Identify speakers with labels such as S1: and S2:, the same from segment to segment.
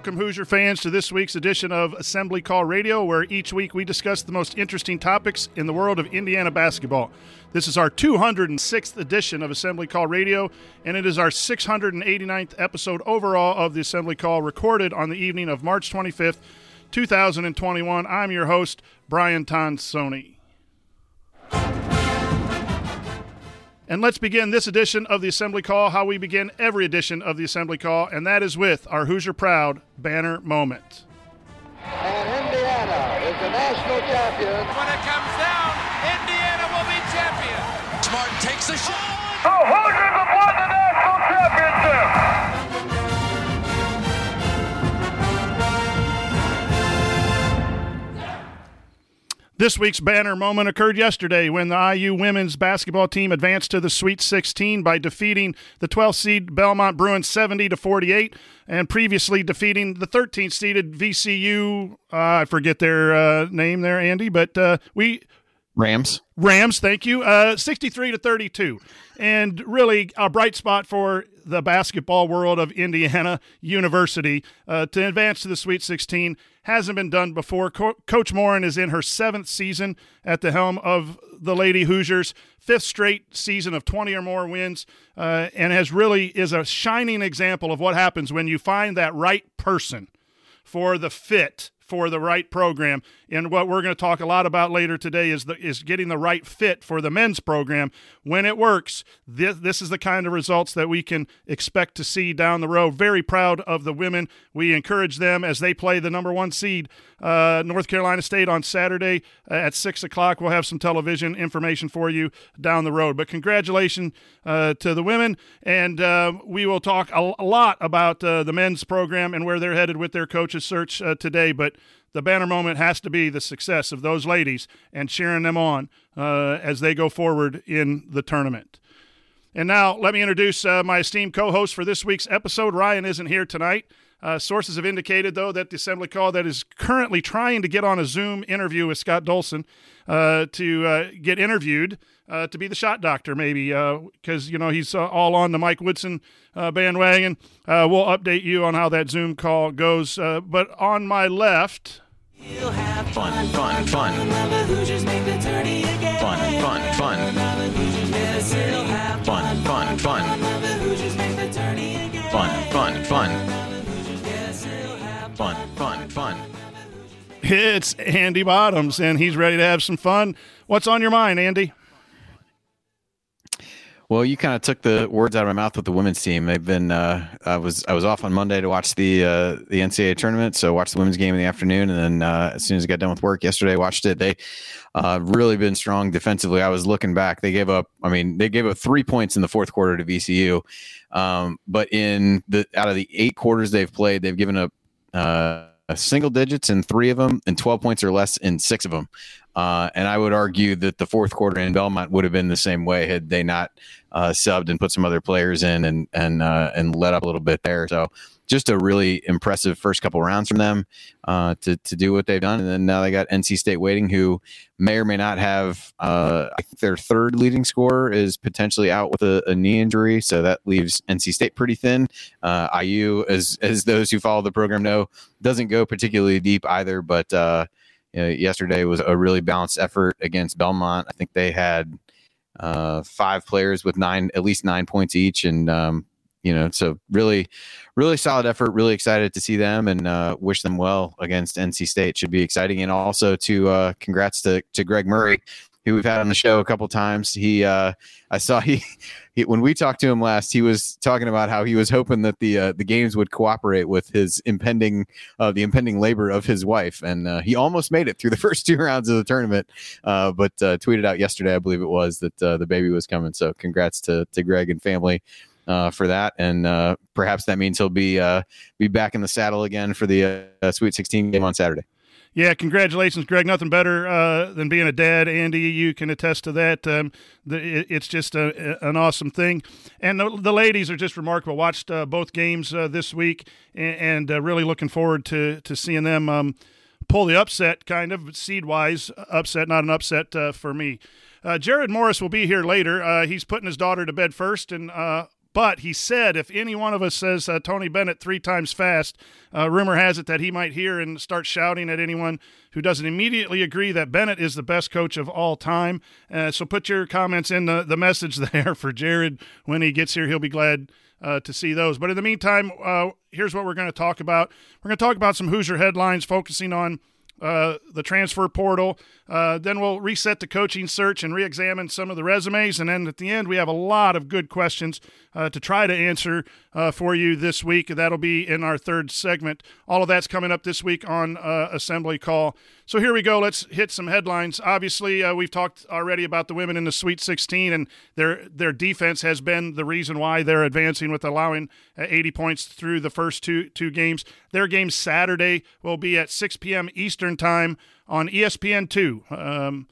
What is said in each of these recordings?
S1: welcome Hoosier fans to this week's edition of Assembly Call Radio, where each week we discuss the most interesting topics in the world of Indiana basketball. This is our 206th edition of Assembly Call Radio, and it is our 689th episode overall of the Assembly Call, recorded on the evening of March 25th, 2021. I'm your host, Brian Tonsoni. And let's begin this edition of the Assembly Call how we begin every edition of the Assembly Call, and that is with our Hoosier Proud banner moment.
S2: And Indiana is the national champion.
S3: When it comes down, Indiana will be champion.
S4: Smart takes the shot.
S2: The
S1: This week's banner moment occurred yesterday when the IU women's basketball team advanced to the Sweet 16 by defeating the 12th seed Belmont Bruins 70 to 48 and previously defeating the 13th seeded VCU uh, I forget their uh, name there Andy but uh, we
S5: Rams.
S1: Rams, thank you. Uh, 63 to 32. And really a bright spot for the basketball world of Indiana University uh, to advance to the Sweet 16 hasn't been done before. Co- Coach Moren is in her seventh season at the helm of the Lady Hoosiers, fifth straight season of 20 or more wins, uh, and has really is a shining example of what happens when you find that right person for the fit for the right program. And what we're going to talk a lot about later today is the, is getting the right fit for the men's program. When it works, this, this is the kind of results that we can expect to see down the road. Very proud of the women. We encourage them as they play the number one seed, uh, North Carolina State, on Saturday uh, at 6 o'clock. We'll have some television information for you down the road. But congratulations uh, to the women. And uh, we will talk a, a lot about uh, the men's program and where they're headed with their coaches search uh, today. But the banner moment has to be the success of those ladies and cheering them on uh, as they go forward in the tournament. And now, let me introduce uh, my esteemed co host for this week's episode. Ryan isn't here tonight. Uh, sources have indicated, though, that the assembly call that is currently trying to get on a Zoom interview with Scott Dolson uh, to uh, get interviewed uh, to be the shot doctor, maybe, because, you know, he's uh, all on the Mike Woodson uh, bandwagon. Uh, we'll update you on how that Zoom call goes. Uh, but on my left,
S5: Fun, fun, fun. Fun, fun, fun. Fun, fun, fun. Fun, fun, fun. Fun, fun, fun.
S1: it's Andy Bottoms, and he's ready to have some fun. What's on your mind, Andy?
S5: Well, you kind of took the words out of my mouth with the women's team. They've been. Uh, I was I was off on Monday to watch the uh, the NCAA tournament, so watched the women's game in the afternoon, and then uh, as soon as I got done with work yesterday, watched it. They uh, really been strong defensively. I was looking back; they gave up. I mean, they gave up three points in the fourth quarter to VCU, um, but in the out of the eight quarters they've played, they've given up. Uh, single digits in three of them and 12 points or less in six of them. Uh, and I would argue that the fourth quarter in Belmont would have been the same way had they not uh, subbed and put some other players in and and uh, and let up a little bit there. So just a really impressive first couple rounds from them uh, to to do what they've done. And then now they got NC State waiting, who may or may not have. Uh, I think their third leading scorer is potentially out with a, a knee injury, so that leaves NC State pretty thin. Uh, IU, as as those who follow the program know, doesn't go particularly deep either, but. Uh, you know, yesterday was a really balanced effort against Belmont. I think they had uh, five players with nine, at least nine points each, and um, you know, so really, really solid effort. Really excited to see them and uh, wish them well against NC State. Should be exciting, and also to uh, congrats to to Greg Murray, who we've had on the show a couple times. He, uh, I saw he, he, when we talked to him last, he was talking about how he was hoping that the uh, the games would cooperate with his impending uh, the impending labor of his wife, and uh, he almost made it through the first two rounds of the tournament, uh, but uh, tweeted out yesterday, I believe it was, that the baby was coming. So congrats to to Greg and family. Uh, for that, and uh, perhaps that means he'll be uh, be back in the saddle again for the uh, Sweet 16 game on Saturday.
S1: Yeah, congratulations, Greg. Nothing better uh, than being a dad. Andy, you can attest to that. Um, the, it, it's just a, an awesome thing. And the, the ladies are just remarkable. Watched uh, both games uh, this week and, and uh, really looking forward to, to seeing them um, pull the upset, kind of seed wise upset, not an upset uh, for me. Uh, Jared Morris will be here later. he's putting his daughter to bed first and but he said if any one of us says uh, Tony Bennett three times fast, uh, rumor has it that he might hear and start shouting at anyone who doesn't immediately agree that Bennett is the best coach of all time. Uh, so put your comments in the, the message there for Jared when he gets here. He'll be glad uh, to see those. But in the meantime, uh, here's what we're going to talk about. We're going to talk about some Hoosier headlines focusing on uh, the transfer portal. Uh, then we'll reset the coaching search and re-examine some of the resumes, and then at the end we have a lot of good questions uh, to try to answer uh, for you this week. That'll be in our third segment. All of that's coming up this week on uh, Assembly Call. So here we go. Let's hit some headlines. Obviously, uh, we've talked already about the women in the Sweet 16, and their their defense has been the reason why they're advancing with allowing 80 points through the first two two games. Their game Saturday will be at 6 p.m. Eastern time on ESPN2 um,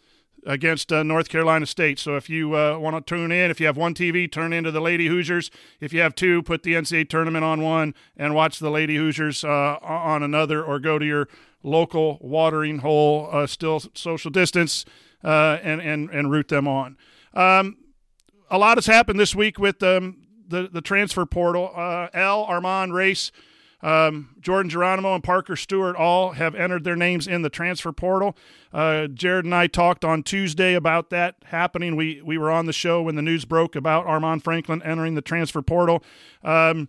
S1: against uh, North Carolina State. So if you uh, want to tune in, if you have one TV, turn into the Lady Hoosiers. If you have two, put the NCAA tournament on one and watch the Lady Hoosiers uh, on another, or go to your local watering hole, uh, still social distance, uh, and and and root them on. Um, a lot has happened this week with um, the the transfer portal. Uh, L. Armand Race um, Jordan Geronimo and Parker Stewart all have entered their names in the transfer portal. Uh, Jared and I talked on Tuesday about that happening. We we were on the show when the news broke about Armaan Franklin entering the transfer portal. Um,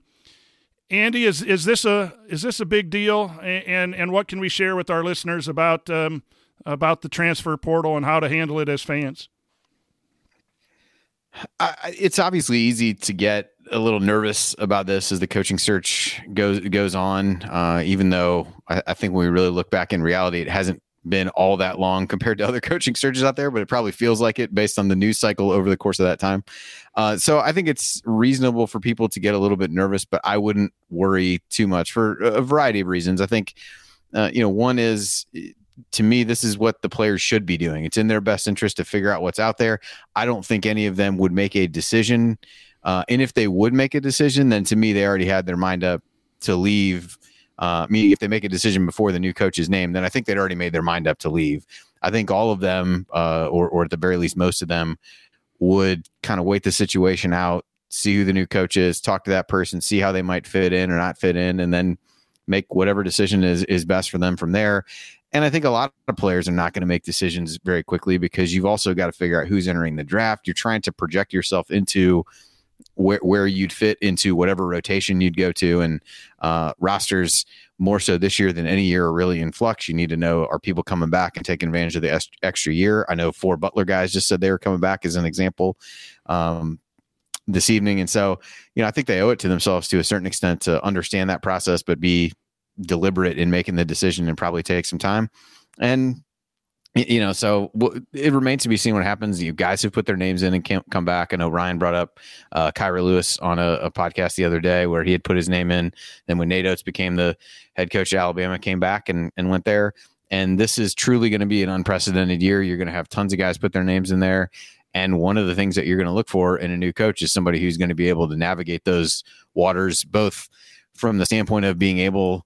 S1: Andy, is is this a is this a big deal? And and what can we share with our listeners about um, about the transfer portal and how to handle it as fans?
S5: I, it's obviously easy to get a little nervous about this as the coaching search goes goes on. Uh, even though I, I, think when we really look back in reality, it hasn't been all that long compared to other coaching searches out there, but it probably feels like it based on the news cycle over the course of that time. Uh, so I think it's reasonable for people to get a little bit nervous, but I wouldn't worry too much for a variety of reasons. I think, uh, you know, one is to me, this is what the players should be doing. It's in their best interest to figure out what's out there. I don't think any of them would make a decision uh, and if they would make a decision, then to me, they already had their mind up to leave. Uh, meaning, if they make a decision before the new coach is named, then I think they'd already made their mind up to leave. I think all of them, uh, or, or at the very least, most of them, would kind of wait the situation out, see who the new coach is, talk to that person, see how they might fit in or not fit in, and then make whatever decision is is best for them from there. And I think a lot of players are not going to make decisions very quickly because you've also got to figure out who's entering the draft. You're trying to project yourself into where, where you'd fit into whatever rotation you'd go to. And uh, rosters more so this year than any year are really in flux. You need to know are people coming back and taking advantage of the extra year? I know four Butler guys just said they were coming back as an example um, this evening. And so, you know, I think they owe it to themselves to a certain extent to understand that process, but be deliberate in making the decision and probably take some time. And you know, so it remains to be seen what happens. You guys have put their names in and can't come back. I know Ryan brought up uh, Kira Lewis on a, a, podcast the other day where he had put his name in. Then when Nate Oats became the head coach of Alabama, came back and, and went there. And this is truly going to be an unprecedented year. You're going to have tons of guys put their names in there. And one of the things that you're going to look for in a new coach is somebody who's going to be able to navigate those waters, both from the standpoint of being able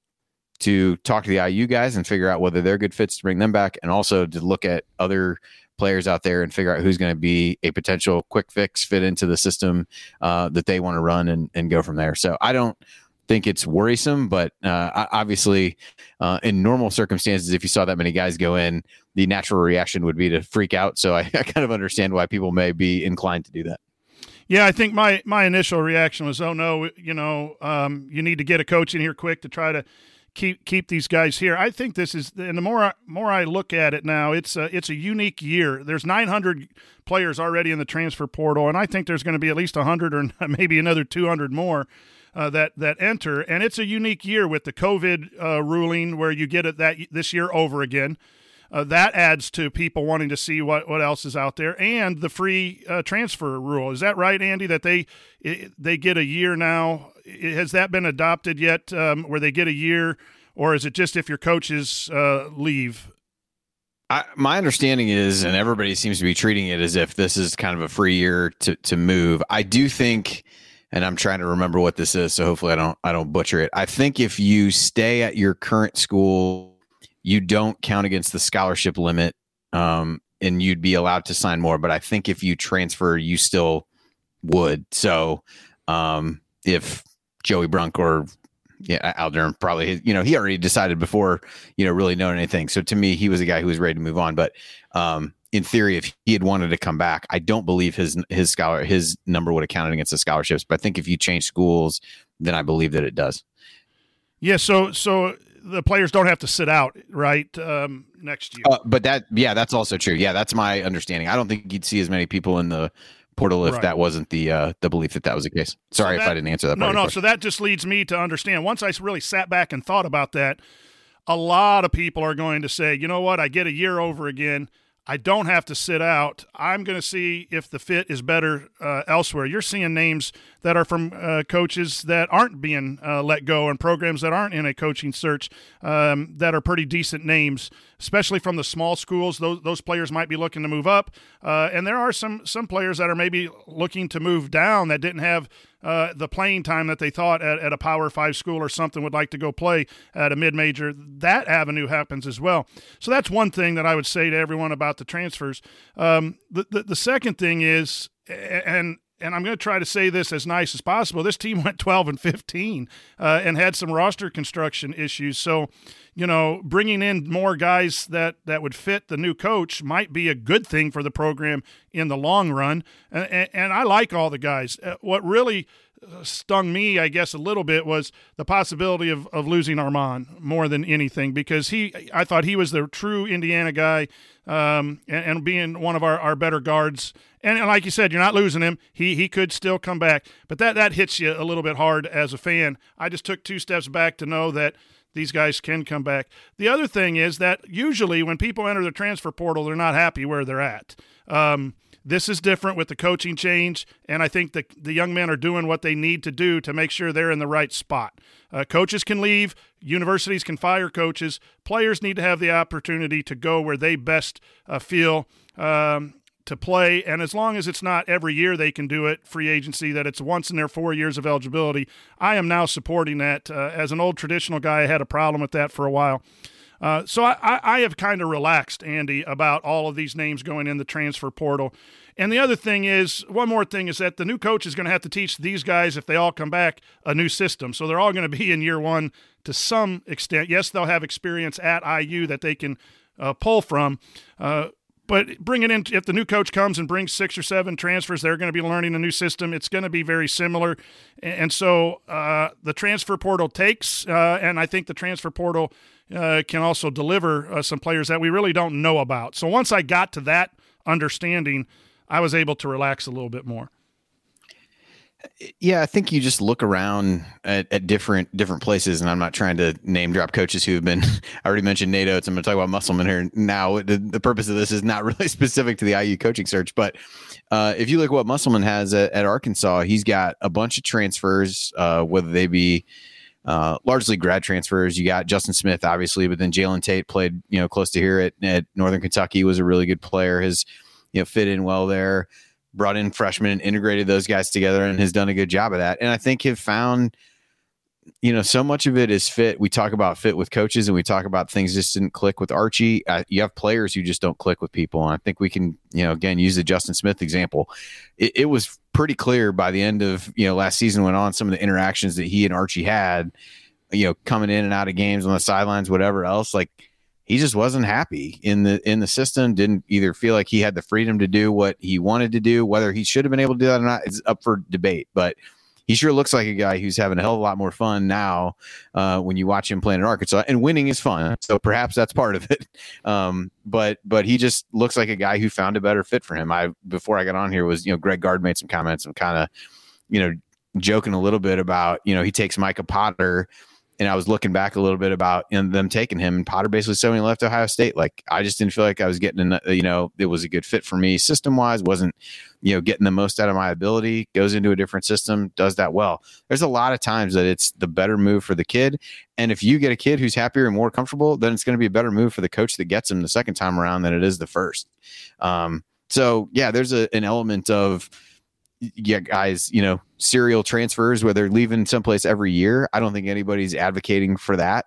S5: to talk to the IU guys and figure out whether they're good fits to bring them back, and also to look at other players out there and figure out who's going to be a potential quick fix fit into the system uh, that they want to run and, and go from there. So I don't think it's worrisome, but uh, obviously, uh, in normal circumstances, if you saw that many guys go in, the natural reaction would be to freak out. So I, I kind of understand why people may be inclined to do that.
S1: Yeah, I think my my initial reaction was, oh no, you know, um, you need to get a coach in here quick to try to keep keep these guys here. I think this is, and the more I, more I look at it now, it's a, it's a unique year. There's 900 players already in the transfer portal, and I think there's going to be at least 100 or maybe another 200 more. Uh, that that enter, and it's a unique year with the COVID uh, ruling where you get it that this year over again. Uh, that adds to people wanting to see what, what else is out there, and the free uh, transfer rule. Is that right, Andy? That they they get a year now has that been adopted yet, um, where they get a year, or is it just if your coaches uh, leave?
S5: I, my understanding is, and everybody seems to be treating it as if this is kind of a free year to to move. I do think, and I'm trying to remember what this is, so hopefully I don't I don't butcher it. I think if you stay at your current school, you don't count against the scholarship limit, um, and you'd be allowed to sign more. But I think if you transfer, you still would. So um, if Joey Brunk or yeah, Alder probably, you know, he already decided before, you know, really knowing anything. So to me, he was a guy who was ready to move on. But um, in theory, if he had wanted to come back, I don't believe his his scholar his number would have counted against the scholarships. But I think if you change schools, then I believe that it does.
S1: Yeah. So so the players don't have to sit out right um, next year.
S5: Uh, but that yeah, that's also true. Yeah, that's my understanding. I don't think you'd see as many people in the portal if
S1: Right.
S5: that wasn't the uh, the belief that that was the case. Sorry if
S1: that-
S5: I didn't answer that.
S1: No,
S5: part of your
S1: no.
S5: question.
S1: So that just leads me to understand. Once I really sat back and thought about that, a lot of people are going to say, you know what? I get a year over again. I don't have to sit out. I'm going to see if the fit is better uh, elsewhere. You're seeing names that are from uh, coaches that aren't being uh, let go and programs that aren't in a coaching search um, that are pretty decent names, especially from the small schools. Those those players might be looking to move up, uh, and there are some some players that are maybe looking to move down that didn't have uh, the playing time that they thought at, at a Power Five school or something would like to go play at a mid major. That avenue happens as well. So that's one thing that I would say to everyone about the transfers. Um, the, the the second thing is, and and I'm going to try to say this as nice as possible. This team went 12 and 15 uh, and had some roster construction issues. So, you know, bringing in more guys that that would fit the new coach might be a good thing for the program in the long run. And, and, I like all the guys. Uh, what really stung me, I guess, a little bit was the possibility of, of losing Armaan more than anything because he, I thought he was the true Indiana guy um, and, and being one of our, our better guards. And, and like you said, you're not losing him. He he could still come back, but that that hits you a little bit hard as a fan. I just took two steps back to know that these guys can come back. The other thing is that usually when people enter the transfer portal, they're not happy where they're at. Um, this is different with the coaching change, and I think the the young men are doing what they need to do to make sure they're in the right spot. Uh, coaches can leave, universities can fire coaches. Players need to have the opportunity to go where they best uh, feel. Um, to play, and as long as it's not every year they can do it, free agency, that it's once in their four years of eligibility, I am now supporting that. Uh, as an old traditional guy, I had a problem with that for a while. Uh, so I, I, have kind of relaxed, Andy, about all of these names going in the transfer portal. And the other thing is, one more thing is that the new coach is going to have to teach these guys, if they all come back, a new system. So they're all going to be in year one to some extent. Yes, they'll have experience at IU that they can uh, pull from. Uh, but bringing in, if the new coach comes and brings six or seven transfers, they're going to be learning a new system. It's going to be very similar. And so uh, the transfer portal takes, uh, and I think the transfer portal uh, can also deliver uh, some players that we really don't know about. So once I got to that understanding, I was able to relax a little bit more.
S5: Yeah, I think you just look around at, at different different places, and I'm not trying to name drop coaches who have been. I already mentioned Nate Oats. I'm going to talk about Musselman here now. The, the purpose of this is not really specific to the IU coaching search, but uh, if you look at what Musselman has at, at Arkansas, he's got a bunch of transfers, uh, whether they be uh, largely grad transfers. You got Justin Smith, obviously, but then Jalen Tate played, you know, close to here at, at Northern Kentucky. Was a really good player. Has you know fit in well there. Brought in freshmen and integrated those guys together, and has done a good job of that. And I think have found, you know, so much of it is fit. We talk about fit with coaches, and we talk about things just didn't click with Archie. Uh, you have players who just don't click with people, and I think we can, you know, again use the Justin Smith example. It, it was pretty clear by the end of you know last season went on some of the interactions that he and Archie had, you know, coming in and out of games on the sidelines, whatever else, like he just wasn't happy in the in the system. Didn't either feel like he had the freedom to do what he wanted to do. Whether he should have been able to do that or not is up for debate. But he sure looks like a guy who's having a hell of a lot more fun now uh, when you watch him playing in Arkansas. And winning is fun, so perhaps that's part of it. Um, but but he just looks like a guy who found a better fit for him. I before I got on here was you know Greg Gard made some comments and kind of you know joking a little bit about you know he takes Micah Potter and I was looking back a little bit about them taking him, and Potter basically said when he left Ohio State, like I just didn't feel like I was getting, you know, it was a good fit for me system wise. wasn't you know getting the most out of my ability. Goes into a different system, does that well. There's a lot of times that it's the better move for the kid, and if you get a kid who's happier and more comfortable, then it's going to be a better move for the coach that gets him the second time around than it is the first. Um, so yeah, there's a, an element of yeah, guys, you know, serial transfers where they're leaving someplace every year. I don't think anybody's advocating for that.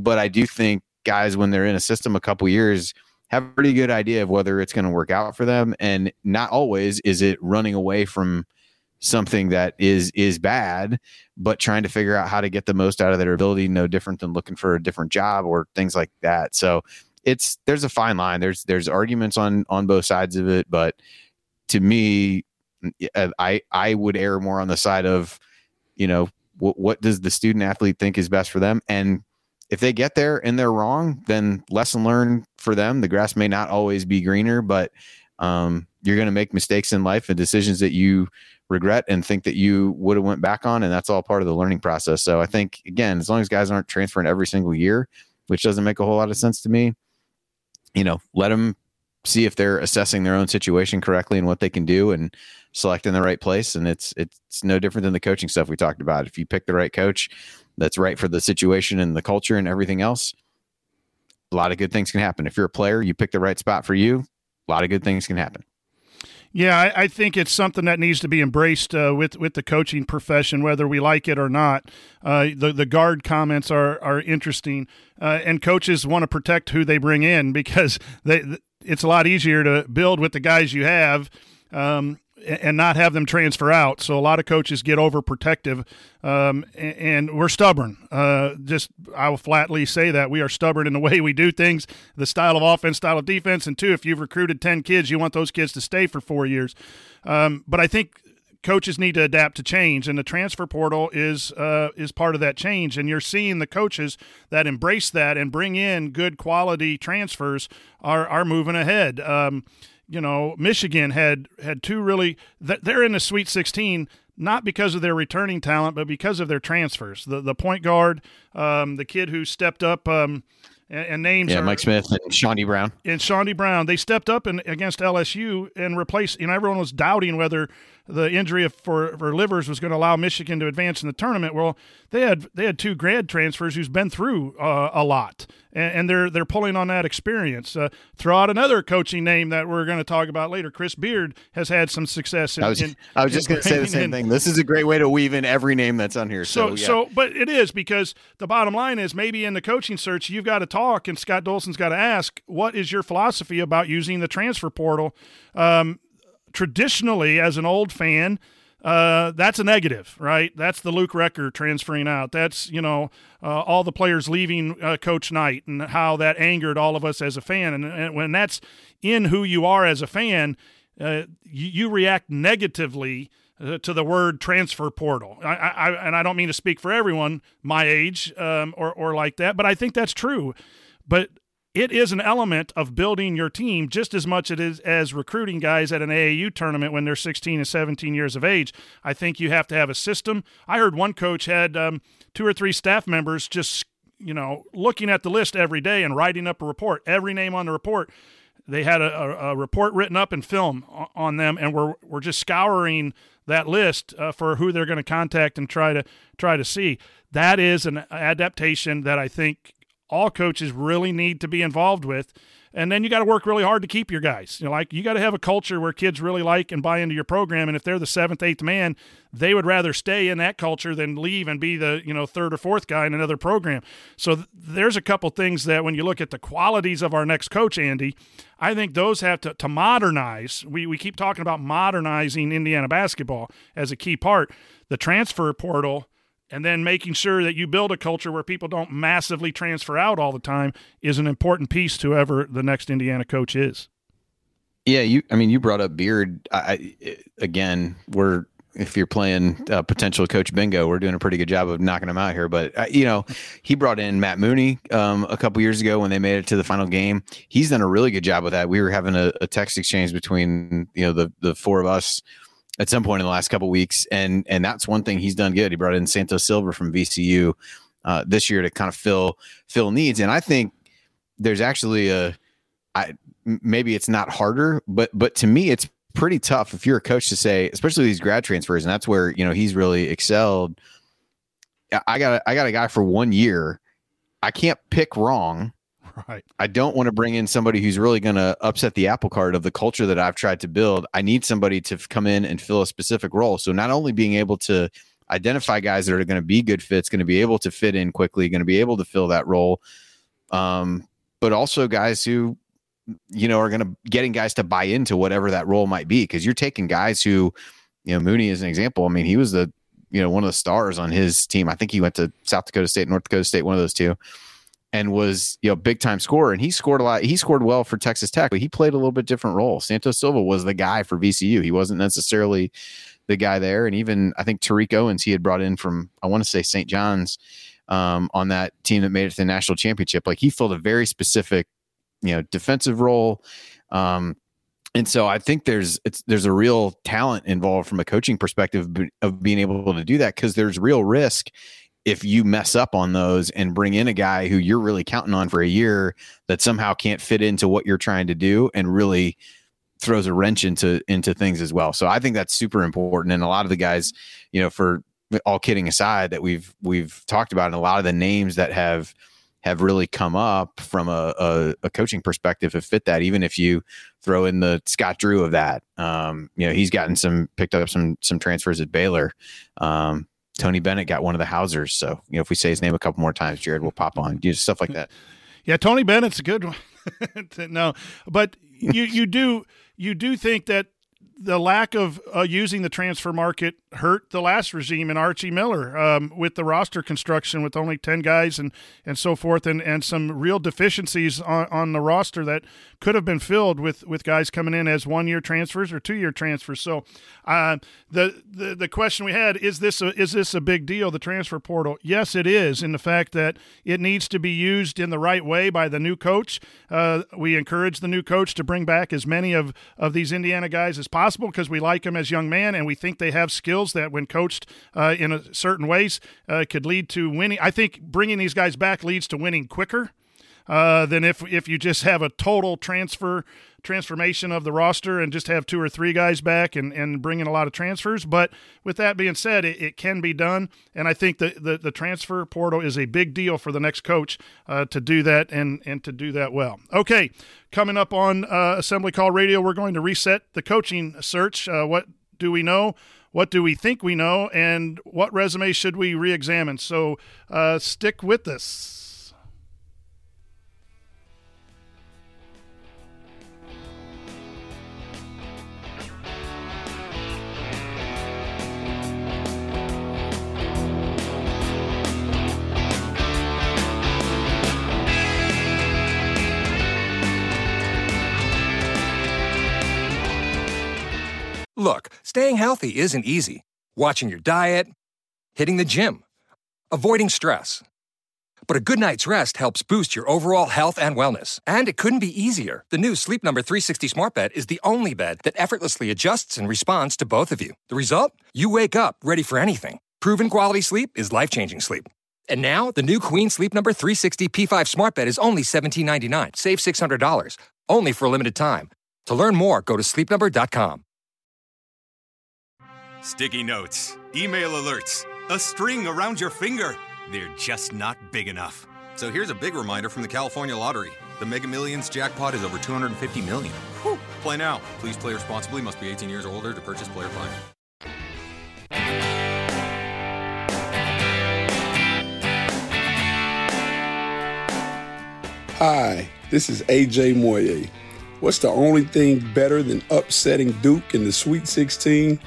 S5: But I do think guys, when they're in a system a couple years, have a pretty good idea of whether it's going to work out for them. And not always is it running away from something that is is bad but trying to figure out how to get the most out of their ability no different than looking for a different job or things like that so it's there's a fine line there's there's arguments on on both sides of it but to me i i would err more on the side of you know what, what does the student athlete think is best for them? And if they get there and they're wrong then lesson learned for them the grass may not always be greener but um, you're going to make mistakes in life and decisions that you regret and think that you would have went back on and that's all part of the learning process. So i think again as long as guys aren't transferring every single year which doesn't make a whole lot of sense to me you know let them see if they're assessing their own situation correctly and what they can do and selecting the right place. And it's it's no different than the coaching stuff we talked about. If you pick the right coach that's right for the situation and the culture and everything else a lot of good things can happen. If you're a player you pick the right spot for you a lot of good things can happen
S1: yeah, I, I, think it's something that needs to be embraced uh, with with the coaching profession, whether we like it or not. Uh, the the Gard comments are are interesting, uh, and coaches want to protect who they bring in because they it's a lot easier to build with the guys you have. Um, and not have them transfer out. So a lot of coaches get overprotective, um, and, we're stubborn. Uh, just I will flatly say that we are stubborn in the way we do things, the style of offense, style of defense, and two, if you've recruited ten kids, you want those kids to stay for four years. Um, but I think coaches need to adapt to change, and the transfer portal is uh, is part of that change. And you're seeing the coaches that embrace that and bring in good quality transfers are are moving ahead. Um, you know, Michigan had had two really. They're in the Sweet 16 not because of their returning talent, but because of their transfers. The the point guard, um, the kid who stepped up. Um, and, and names
S5: yeah,
S1: are,
S5: Mike Smith and Chaundee Brown.
S1: And Chaundee Brown, they stepped up and against LSU and replaced. You know, everyone was doubting whether the injury for for Livers was going to allow Michigan to advance in the tournament. Well, they had they had two grad transfers who's been through uh, a lot, and, and, they're they're pulling on that experience. Uh, throw out another coaching name that we're going to talk about later. Chris Beard has had some success. In,
S5: I was,
S1: in,
S5: I was just going to say the same in, thing. This is a great way to weave in every name that's on here. So,
S1: so, yeah. so, but it is because the bottom line is maybe in the coaching search you've got to talk, and Scott Dolson's got to ask, what is your philosophy about using the transfer portal? Um, traditionally, as an old fan uh, that's a negative, right? That's the Luke Recker transferring out. That's you know uh, all the players leaving uh, Coach Knight and how that angered all of us as a fan. And, and when that's in who you are as a fan, uh, you, you, react negatively uh, to the word transfer portal. I, I, and I don't mean to speak for everyone my age um, or or like that, but I think that's true. But it is an element of building your team just as much it is as recruiting guys at an AAU tournament when they're 16 and 17 years of age. I think you have to have a system. I heard one coach had um, two or three staff members just you know looking at the list every day and writing up a report. Every name on the report, they had a, a, a report written up in film on them, and we're we're just scouring that list uh, for who they're going to contact and try to try to see. That is an adaptation that I think all coaches really need to be involved with. And then you got to work really hard to keep your guys. You know, like you got to have a culture where kids really like and buy into your program. And if they're the seventh, eighth man, they would rather stay in that culture than leave and be the you know third or fourth guy in another program. So th- there's a couple things that when you look at the qualities of our next coach, Andy, I think those have to, to modernize. We we keep talking about modernizing Indiana basketball as a key part. The transfer portal and then making sure that you build a culture where people don't massively transfer out all the time is an important piece to whoever the next Indiana coach is.
S5: Yeah, you. I mean, you brought up Beard. I, again, we're if you're playing uh, potential coach bingo, we're doing a pretty good job of knocking him out here. But uh, you know, he brought in Matt Mooney um, a couple years ago when they made it to the final game. He's done a really good job with that. We were having a, a text exchange between you know the the four of us at some point in the last couple weeks, and and that's one thing he's done good. He brought in Santos Silva from VCU uh, this year to kind of fill fill needs, and I think there's actually a, I maybe it's not harder, but but to me it's pretty tough if you're a coach to say, especially these grad transfers, and that's where you know he's really excelled. I got I got a guy for one year. I can't pick wrong
S1: Right.
S5: I don't want to bring in somebody who's really going to upset the apple cart of the culture that I've tried to build. I need somebody to come in and fill a specific role. So not only being able to identify guys that are going to be good fits, going to be able to fit in quickly, going to be able to fill that role, um, but also guys who you know are going to getting guys to buy into whatever that role might be because you're taking guys who you know, Mooney is an example. I mean, he was the you know one of the stars on his team. I think he went to South Dakota State, North Dakota State, one of those two, and was you know big time scorer. And he scored a lot. He scored well for Texas Tech, but he played a little bit different role. Santos Silva was the guy for VCU. He wasn't necessarily the guy there. And even I think Tariq Owens he had brought in from I want to say St. John's um, on that team that made it to the national championship. Like he filled a very specific you know defensive role. Um, and so I think there's it's there's a real talent involved from a coaching perspective of being able to do that because there's real risk if you mess up on those and bring in a guy who you're really counting on for a year that somehow can't fit into what you're trying to do and really throws a wrench into into things as well. So I think that's super important and a lot of the guys, you know, for all kidding aside that we've we've talked about and a lot of the names that have have really come up from a, a, a, coaching perspective have fit that. Even if you throw in the Scott Drew of that, um, you know he's gotten some picked up some some transfers at Baylor. Um, Tony Bennett got one of the Hausers, so you know if we say his name a couple more times, Jared will pop on. You know, stuff like that.
S1: Yeah, Tony Bennett's a good one. no, but you you do you do think that the lack of uh, using the transfer market hurt the last regime and Archie Miller um, with the roster construction with only 10 guys and, and so forth and, and some real deficiencies on, on the roster that could have been filled with, with guys coming in as one year transfers or two year transfers. So uh, the, the the question we had is this a, is this a big deal the transfer portal? Yes, it is in the fact that it needs to be used in the right way by the new coach. Uh, we encourage the new coach to bring back as many of, of these Indiana guys as possible possible because we like them as young men and we think they have skills that, when coached uh, in certain ways, uh, could lead to winning. I think bringing these guys back leads to winning quicker. Uh, than if if you just have a total transfer transformation of the roster and just have two or three guys back and, and bring in a lot of transfers. But with that being said, it, it can be done. And I think that the, the transfer portal is a big deal for the next coach uh, to do that and, and to do that well. Okay, coming up on uh, Assembly Call Radio, we're going to reset the coaching search. Uh, what do we know? What do we think we know? And what resume should we re examine? So uh, stick with us.
S4: Look, staying healthy isn't easy. Watching your diet, hitting the gym, avoiding stress. But a good night's rest helps boost your overall health and wellness. And it couldn't be easier. The new Sleep Number 360 Smart Bed is the only bed that effortlessly adjusts and responds to both of you. The result? You wake up ready for anything. Proven quality sleep is life changing sleep. And now, the new Queen Sleep Number 360 P5 Smart Bed is only $17.99. Save $600. Only for a limited time. To learn more, go to sleepnumber.com.
S6: Sticky notes, email alerts, a string around your finger. They're just not big enough.
S7: So here's a big reminder from the California Lottery. The Mega Millions jackpot is over 250 million. Whew. Play now. Please play responsibly. Must be 18 years or older to purchase player plan.
S8: Hi, this is AJ Moye. What's the only thing better than upsetting Duke in the Sweet 16?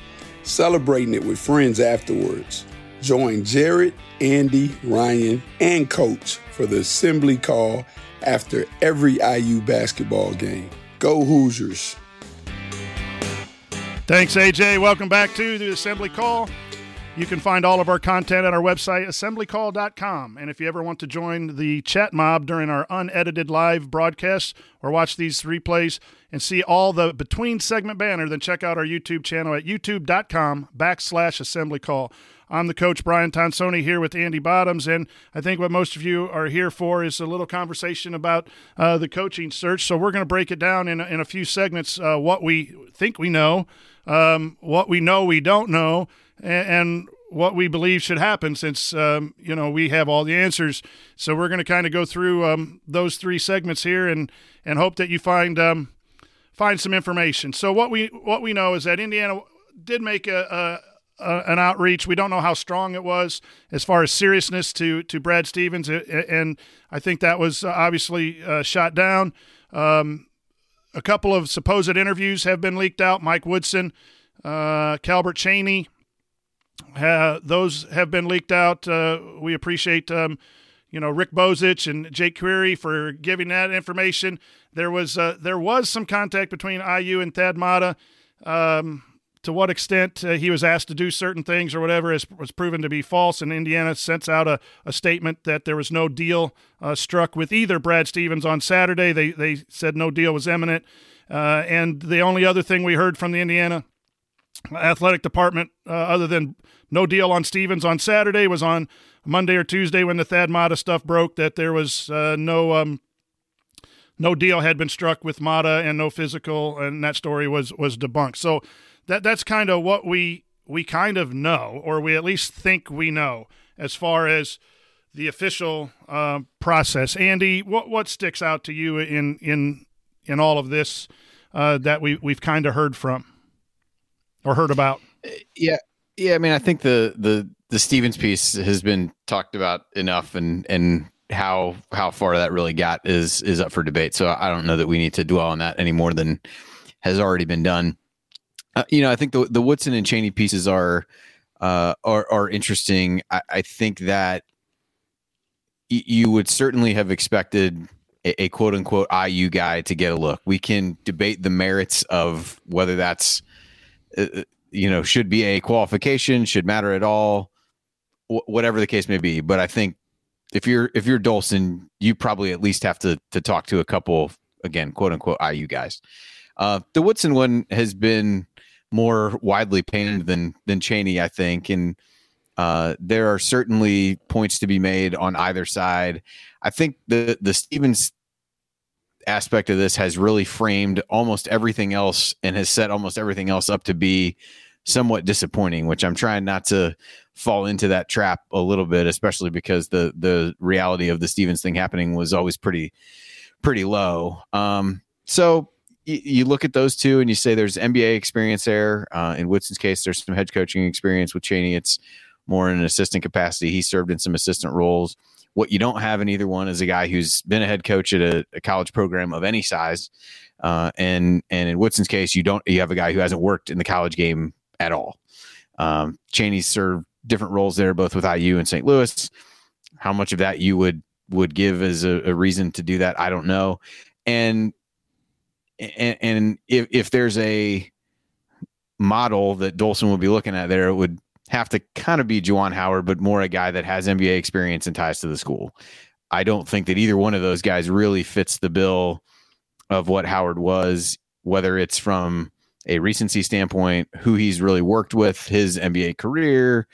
S8: Celebrating it with friends afterwards. Join Jared, Andy, Ryan, and Coach for the assembly call after every IU basketball game. Go Hoosiers!
S1: Thanks, AJ. Welcome back to the assembly call. You can find all of our content at our website, assemblycall.com. And if you ever want to join the chat mob during our unedited live broadcasts or watch these replays and see all the between segment banner, then check out our YouTube channel at youtube.com backslash assembly call. I'm the coach, Brian Tonsoni, here with Andy Bottoms. And I think what most of you are here for is a little conversation about uh, the coaching search. So we're going to break it down in, in a few segments uh, what we think we know, um, what we know we don't know and, and what we believe should happen since um, you know we have all the answers. So we're going to kind of go through um, those three segments here and and hope that you find um, find some information. So what we what we know is that indiana did make a, a, an outreach. We don't know how strong it was as far as seriousness to to brad stevens and i think that was obviously uh, shot down. Um, a couple of supposed interviews have been leaked out. Mike woodson uh, Calbert Cheaney. Uh, those have been leaked out. Uh, we appreciate, um, you know, Rick Bozich and Jake Query for giving that information. There was uh, there was some contact between IU and Thad Matta. Um, to what extent uh, he was asked to do certain things or whatever is, was proven to be false. And Indiana sent out a, a statement that there was no deal uh, struck with either Brad Stevens on Saturday. They, they said no deal was imminent. Uh, and the only other thing we heard from the Indiana athletic department, uh, other than no deal on Stevens on Saturday, was on Monday or Tuesday when the Thad Matta stuff broke that there was uh, no um, no deal had been struck with Matta and no physical, and that story was was debunked. So that that's kind of what we we kind of know, or we at least think we know, as far as the official uh, process. Andy, what what sticks out to you in in in all of this uh, that we we've kind of heard from or heard about?
S5: Yeah, yeah. I mean, I think the the the Stevens piece has been talked about enough, and and how how far that really got is is up for debate. So I don't know that we need to dwell on that any more than has already been done. Uh, you know, I think the the Woodson and Cheaney pieces are uh, are are interesting. I, I think that y- you would certainly have expected a, a, quote unquote IU guy to get a look. We can debate the merits of whether that's uh, uh you know should be a qualification, should matter at all, wh- whatever the case may be. But I think if you're if you're Dolson, you probably at least have to to talk to a couple again quote unquote IU guys. Uh, the Woodson one has been more widely painted than than Cheaney I think, and uh, there are certainly points to be made on either side. I think the the Stevens aspect of this has really framed almost everything else and has set almost everything else up to be somewhat disappointing, which I'm trying not to fall into that trap a little bit, especially because the the reality of the Stevens thing happening was always pretty pretty low. Um, so you look at those two and you say there's NBA experience there. Uh, in Woodson's case, there's some head coaching experience with Cheaney It's more in an assistant capacity. He served in some assistant roles. What you don't have in either one is a guy who's been a head coach at a, a college program of any size. Uh, and and in Woodson's case, you don't you have a guy who hasn't worked in the college game at all. Um, Cheaney served different roles there, both with IU and St. Louis. How much of that you would would give as a, a reason to do that, I don't know. And and, and if if there's a model that Dolson would be looking at there, it would have to kind of be Juwan Howard, but more a guy that has NBA experience and ties to the school. I don't think that either one of those guys really fits the bill of what Howard was, whether it's from a recency standpoint, who he's really worked with, his NBA career,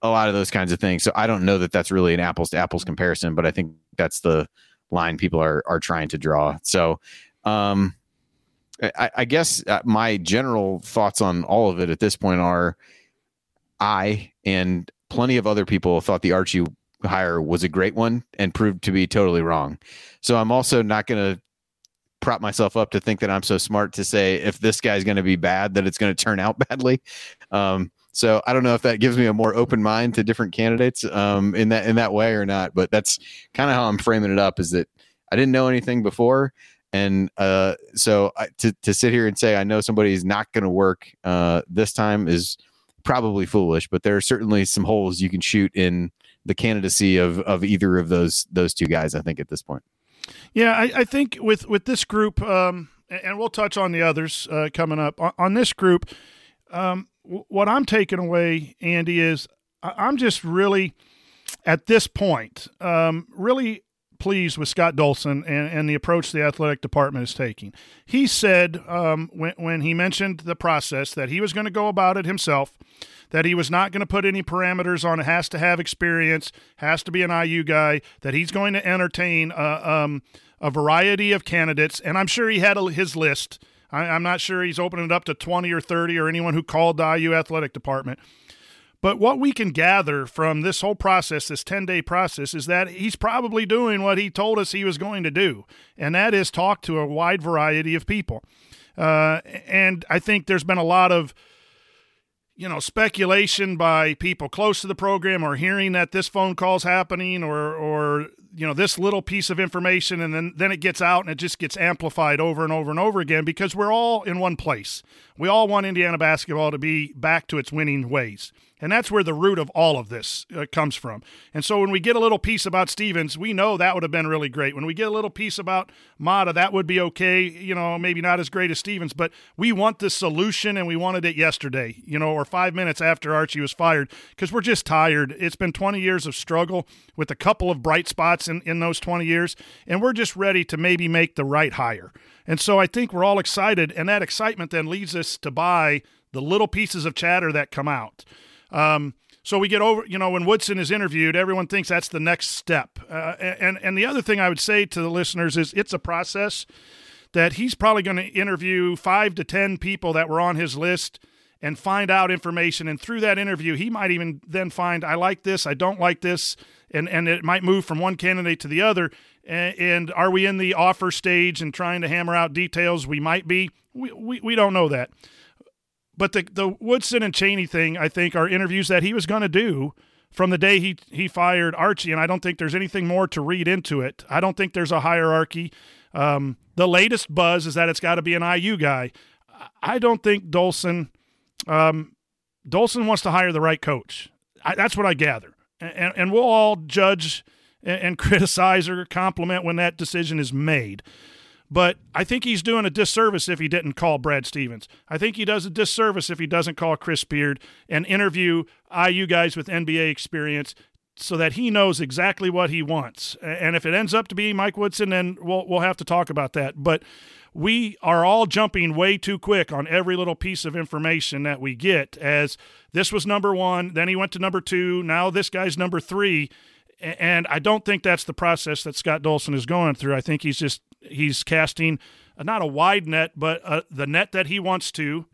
S5: a lot of those kinds of things. So I don't know that that's really an apples to apples comparison, but I think that's the line people are are trying to draw. So um, I, I guess uh, my general thoughts on all of it at this point are I and plenty of other people thought the Archie hire was a great one and proved to be totally wrong. So I'm also not going to prop myself up to think that I'm so smart to say if this guy's going to be bad that it's going to turn out badly. Um, so I don't know if that gives me a more open mind to different candidates um, in that in that way or not. But that's kind of how I'm framing it up. Is that I didn't know anything before, and uh, so I, to to sit here and say I know somebody is not going to work uh, this time is probably foolish. But there are certainly some holes you can shoot in the candidacy of of either of those those two guys. I think at this point.
S1: Yeah, I, I think with with this group, um, and we'll touch on the others uh, coming up. On, on this group, um, w- what I'm taking away, Andy, is I'm just really at this point, um, really pleased with Scott Dolson and, and the approach the athletic department is taking. He said um, when, when he mentioned the process that he was going to go about it himself, that he was not going to put any parameters on it, has to have experience, has to be an IU guy, that he's going to entertain a, um, a variety of candidates. And I'm sure he had a, his list. I, I'm not sure he's opening it up to 20 or 30 or anyone who called the IU athletic department. But what we can gather from this whole process, this 10 day process, is that he's probably doing what he told us he was going to do, and that is talk to a wide variety of people. Uh, and I think there's been a lot of you know speculation by people close to the program or hearing that this phone call's happening or or you know this little piece of information and then then it gets out and it just gets amplified over and over and over again because we're all in one place we all want indiana basketball to be back to its winning ways and that's where the root of all of this uh, comes from. And so when we get a little piece about Stevens, we know that would have been really great. When we get a little piece about Matta, that would be okay. You know, maybe not as great as Stevens, but we want the solution and we wanted it yesterday, you know, or five minutes after Archie was fired because we're just tired. It's been 20 years of struggle with a couple of bright spots in, in those 20 years, and we're just ready to maybe make the right hire. And so I think we're all excited, and that excitement then leads us to buy the little pieces of chatter that come out. Um, so we get over, you know, when Woodson is interviewed, everyone thinks that's the next step. Uh, and and the other thing I would say to the listeners is it's a process that he's probably going to interview five to ten people that were on his list and find out information. And through that interview, he might even then find I like this, I don't like this, and and it might move from one candidate to the other. And, and are we in the offer stage and trying to hammer out details? We might be. We we, we don't know that. But the the Woodson and Cheaney thing, I think, are interviews that he was going to do from the day he he fired Archie, and I don't think there's anything more to read into it. I don't think there's a hierarchy. Um, the latest buzz is that it's got to be an IU guy. I don't think Dolson um, Dolson wants to hire the right coach. I, that's what I gather, and, and we'll all judge and, and criticize or compliment when that decision is made. But I think he's doing a disservice if he didn't call Brad Stevens. I think he does a disservice if he doesn't call Chris Beard and interview uh, IU guys with NBA experience so that he knows exactly what he wants. And if it ends up to be Mike Woodson, then we'll we'll have to talk about that. But we are all jumping way too quick on every little piece of information that we get as this was number 1, then he went to number 2, now this guy's number 3 and I don't think that's the process that Scott Dolson is going through. I think he's just he's casting uh, not a wide net, but uh, the net that he wants to,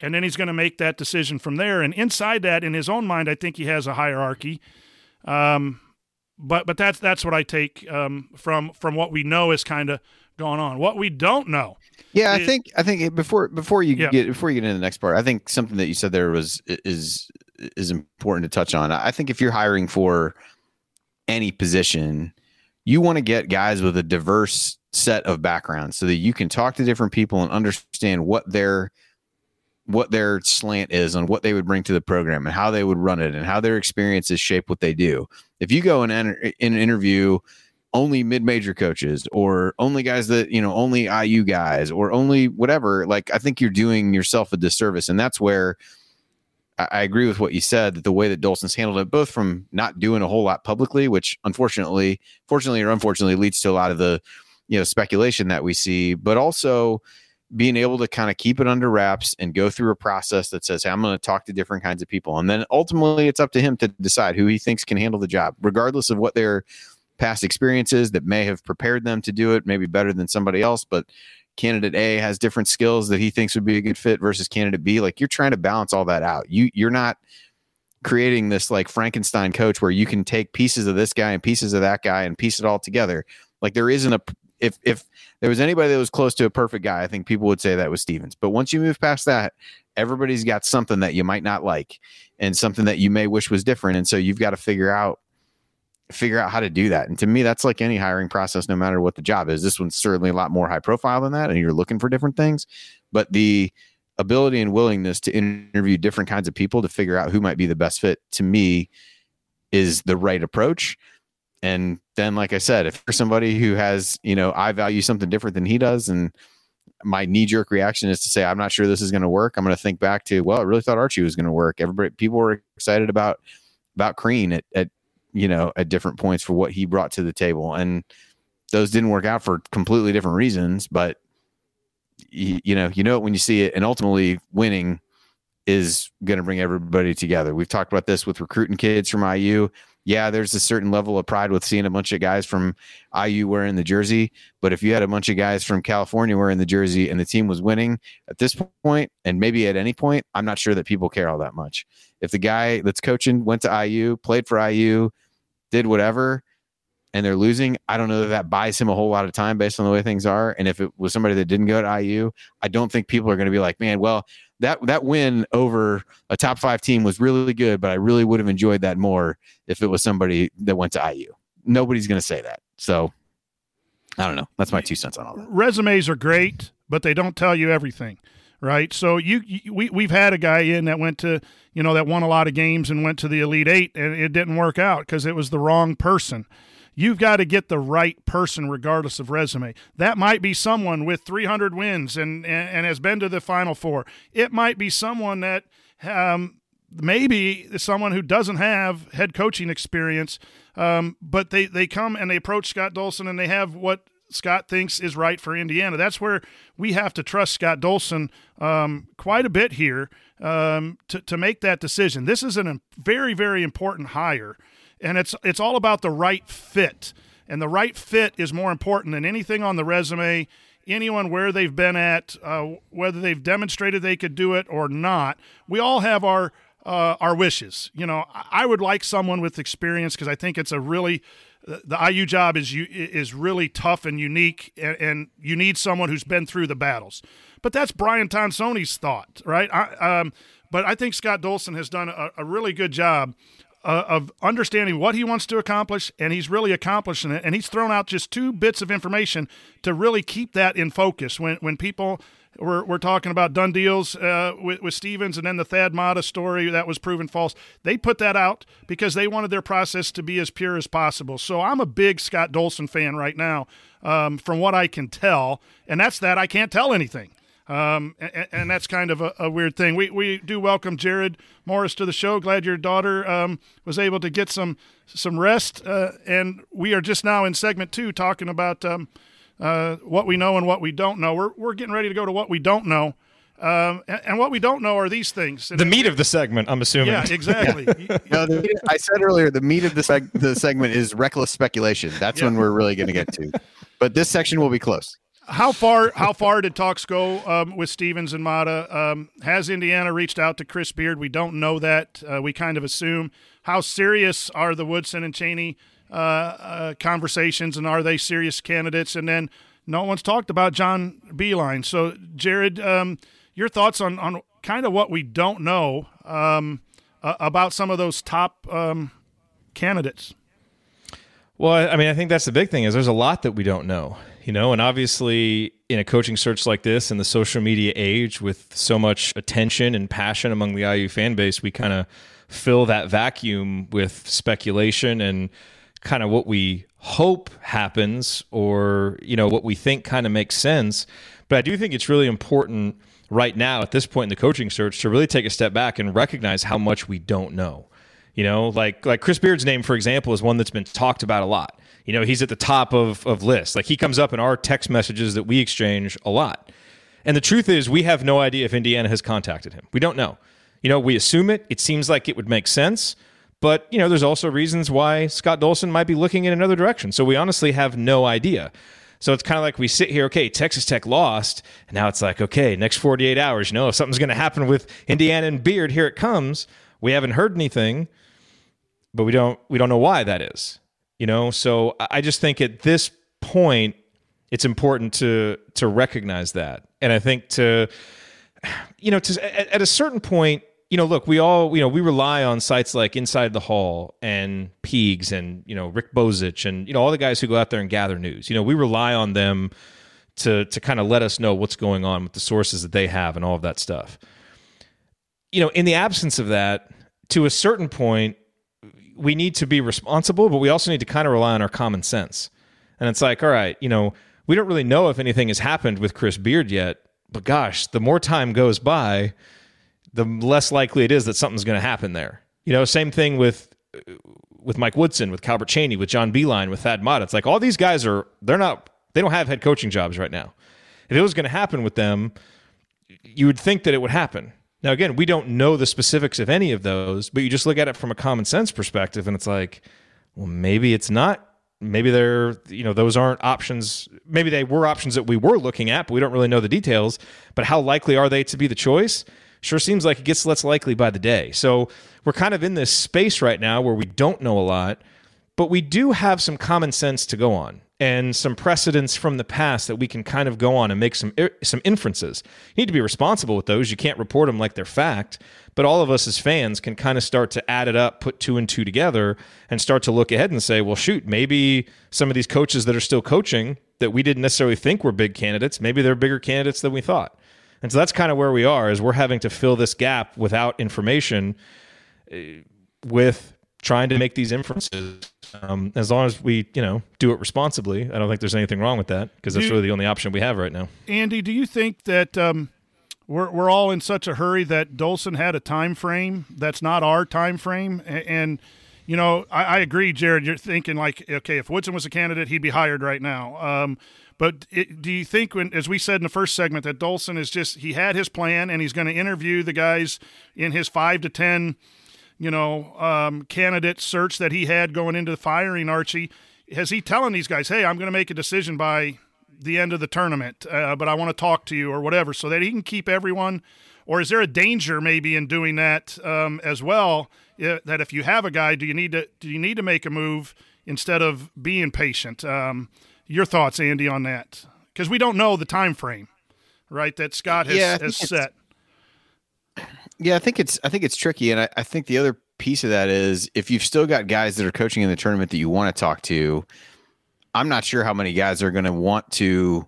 S1: and then he's going to make that decision from there. And inside that, in his own mind, I think he has a hierarchy. Um, but but that's that's what I take um, from from what we know is kind of going on. What we don't know.
S5: Yeah, I think I think before before you yeah. get before you get into the next part, I think something that you said there was is is important to touch on. I think if you're hiring for any position, you want to get guys with a diverse set of backgrounds so that you can talk to different people and understand what their what their slant is on what they would bring to the program and how they would run it and how their experiences shape what they do. If you go and enter, in an interview only mid-major coaches or only guys that you know only IU guys or only whatever, like I think you're doing yourself a disservice, and that's where I agree with what you said that the way that Dolson's handled it, both from not doing a whole lot publicly, which unfortunately, fortunately or unfortunately, leads to a lot of the you know speculation that we see, but also being able to kind of keep it under wraps and go through a process that says, hey, I'm going to talk to different kinds of people. And then ultimately it's up to him to decide who he thinks can handle the job, regardless of what their past experiences that may have prepared them to do it, maybe better than somebody else. But candidate A has different skills that he thinks would be a good fit versus candidate B. Like you're trying to balance all that out. You you're not creating this like Frankenstein coach where you can take pieces of this guy and pieces of that guy and piece it all together. Like there isn't a if if there was anybody that was close to a perfect guy, I think people would say that was Stevens. But once you move past that, everybody's got something that you might not like and something that you may wish was different. And so you've got to figure out figure out how to do that. And to me, that's like any hiring process, no matter what the job is. This one's certainly a lot more high profile than that, and you're looking for different things. But the ability and willingness to interview different kinds of people to figure out who might be the best fit to me is the right approach. And then, like I said, if you're somebody who has, you know, I value something different than he does, and my knee jerk reaction is to say, I'm not sure this is going to work. I'm going to think back to, well, I really thought Archie was going to work. Everybody, people were excited about about Crean at, at you know, at different points for what he brought to the table. And those didn't work out for completely different reasons, but you, you know, you know it when you see it and ultimately winning is going to bring everybody together. We've talked about this with recruiting kids from IU. Yeah, there's a certain level of pride with seeing a bunch of guys from IU wearing the jersey, but if you had a bunch of guys from California wearing the jersey and the team was winning at this point and maybe at any point, I'm not sure that people care all that much. If the guy that's coaching went to IU, played for IU, did whatever and they're losing, I don't know that that buys him a whole lot of time based on the way things are. And if it was somebody that didn't go to IU, I don't think people are going to be like, man, well, that that win over a top five team was really good, but I really would have enjoyed that more if it was somebody that went to IU. Nobody's going to say that. So I don't know. That's my two cents on all that.
S1: Resumes are great, but they don't tell you everything, right? So you, you we we've had a guy in that went to you know that won a lot of games and went to the Elite Eight, and it didn't work out because it was the wrong person. You've got to get the right person regardless of resume. That might be someone with 300 wins and, and, and has been to the Final Four. It might be someone that um, maybe someone who doesn't have head coaching experience, um, but they, they come and they approach Scott Dolson and they have what Scott thinks is right for Indiana. That's where we have to trust Scott Dolson um, quite a bit here um, to, to make that decision. This is a very, very important hire and it's it's all about the right fit. And the right fit is more important than anything on the resume. Anyone where they've been at, uh, whether they've demonstrated they could do it or not. We all have our uh, our wishes. You know, I would like someone with experience because I think it's a really the IU job is is really tough and unique, and, and, you need someone who's been through the battles. But that's Brian Tonsoni's thought, right? I, um, but I think Scott Dolson has done a, a really good job uh, of understanding what he wants to accomplish, and he's really accomplishing it. And he's thrown out just two bits of information to really keep that in focus when when people. Were we're talking about done deals uh, with, with Stevens and then the Thad Matta story that was proven false. They put that out because they wanted their process to be as pure as possible. So I'm a big Scott Dolson fan right now, um, from what I can tell. And that's that I can't tell anything. Um, and, and, that's kind of a, a, weird thing. We, we do welcome Jared Morris to the show. Glad your daughter um, was able to get some some rest. Uh, and we are just now in segment two talking about um, uh, what we know and what we don't know. We're, we're getting ready to go to what we don't know. Um, and, and, what we don't know are these things.
S9: the meat of the segment, I'm assuming.
S1: Yeah, exactly.
S5: no, the, I said earlier, the meat of the, seg- the segment is reckless speculation. That's yeah. when we're really going to get to. But this section will be close
S1: how far how far did talks go um, with Stevens and Matta? Um, has Indiana reached out to Chris Beard? We don't know that. Uh, we kind of assume. How serious are the Woodson and Cheaney uh, uh, conversations, and are they serious candidates? And then no one's talked about John Beilein. So, Jared, um, your thoughts on on kind of what we don't know um, about some of those top um, candidates?
S9: Well, I mean, I think that's the big thing is there's a lot that we don't know you know, and obviously in a coaching search like this in the social media age with so much attention and passion among the IU fan base, we kind of fill that vacuum with speculation and kind of what we hope happens or, you know, what we think kind of makes sense. But I do think it's really important right now at this point in the coaching search to really take a step back and recognize how much we don't know. You know, like like Chris Beard's name, for example, is one that's been talked about a lot you know, he's at the top of, of lists. Like he comes up in our text messages that we exchange a lot. And the truth is, we have no idea if Indiana has contacted him. We don't know. You know, we assume it. It seems like it would make sense. But, you know, there's also reasons why Scott Dolson might be looking in another direction. So we honestly have no idea. So it's kind of like we sit here, okay, Texas Tech lost, and now it's like, okay, next 48 hours, you know, if something's going to happen with Indiana and Beard, here it comes. We haven't heard anything, but we don't we don't know why that is you know so i just think at this point it's important to to recognize that and i think to you know to at, at a certain point you know, look, we all, you know, we rely on sites like Inside the Hall and Peegs and, you know, Rick Bozich and, you know, all the guys who go out there and gather news. You know, we rely on them to to kind of let us know what's going on with the sources that they have and all of that stuff. You know, in the absence of that, to a certain point, we need to be responsible, but we also need to kind of rely on our common sense. And it's like, all right, you know, we don't really know if anything has happened with Chris Beard yet, but gosh, the more time goes by, the less likely it is that something's going to happen there. You know, same thing with with Mike Woodson, with Calbert Cheaney, with John Beilein, with Thad Matta. It's like all these guys are they're not they don't have head coaching jobs right now. If it was going to happen with them, you would think that it would happen. Now, again, we don't know the specifics of any of those, but you just look at it from a common sense perspective, and it's like, well, maybe it's not. Maybe they're, you know, those aren't options. Maybe they were options that we were looking at, but we don't really know the details. But how likely are they to be the choice? Sure seems like it gets less likely by the day. So we're kind of in this space right now where we don't know a lot, but we do have some common sense to go on. and some precedents from the past that we can kind of go on and make some er, some inferences. You need to be responsible with those. You can't report them like they're fact, but all of us as fans can kind of start to add it up, put two and two together, and start to look ahead and say, well, shoot, maybe some of these coaches that are still coaching that we didn't necessarily think were big candidates, maybe they're bigger candidates than we thought. And so that's kind of where we are, is we're having to fill this gap without information, uh, with trying to make these inferences um, as long as we, you know, do it responsibly, I don't think there's anything wrong with that because that's really the only option we have right now.
S1: Andy, do you think that um, we're we're all in such a hurry that Dolson had a time frame that's not our time frame? A- And, you know, I, I agree, Jared. You're thinking like, okay, if Woodson was a candidate, he'd be hired right now. Um, but it, do you think, when, as we said in the first segment, that Dolson is just he had his plan and he's going to interview the guys in his five to ten you know, um, candidate search that he had going into the firing Archie. Has he telling these guys, hey, I'm going to make a decision by the end of the tournament, uh, but I want to talk to you or whatever, so that he can keep everyone? Or is there a danger maybe in doing that um, as well? That if you have a guy, do you need to do you need to make a move instead of being patient? Um, your thoughts, Andy, on that? Because we don't know the time frame, right? That Scott has,
S5: Yeah,
S1: has set.
S5: Yeah, I think it's I think it's tricky, and I, I think the other piece of that is if you've still got guys that are coaching in the tournament that you want to talk to, I'm not sure how many guys are going to want to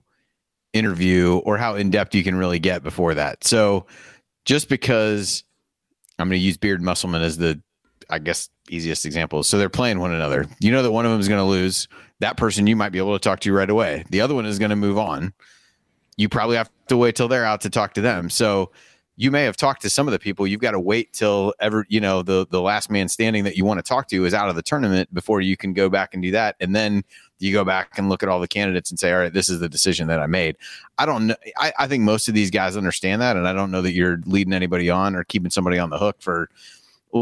S5: interview or how in depth you can really get before that. So just because I'm going to use Beard Musselman as the I guess easiest example. So they're playing one another. You know that one of them is going to lose. That person you might be able to talk to right away. The other one is going to move on. You probably have to wait till they're out to talk to them. So you may have talked to some of the people. You've got to wait till ever you know the the last man standing that you want to talk to is out of the tournament before you can go back and do that. And then you go back and look at all the candidates and say, all right, this is the decision that I made. I don't know. I, I think most of these guys understand that, and I don't know that you're leading anybody on or keeping somebody on the hook for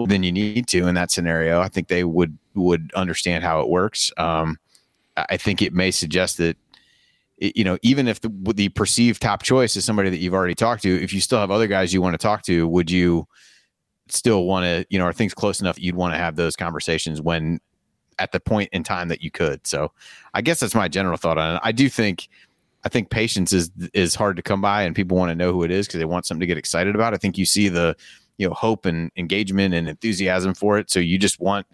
S5: than you need to in that scenario. I think they would would understand how it works. Um, I I think it may suggest that you know, even if the, the perceived top choice is somebody that you've already talked to, if you still have other guys you want to talk to, would you still want to, you know, are things close enough you'd want to have those conversations when at the point in time that you could? So I guess that's my general thought on it. I do think, I think patience is, is hard to come by and people want to know who it is because they want something to get excited about. I think you see the, you know, hope and engagement and enthusiasm for it. So you just want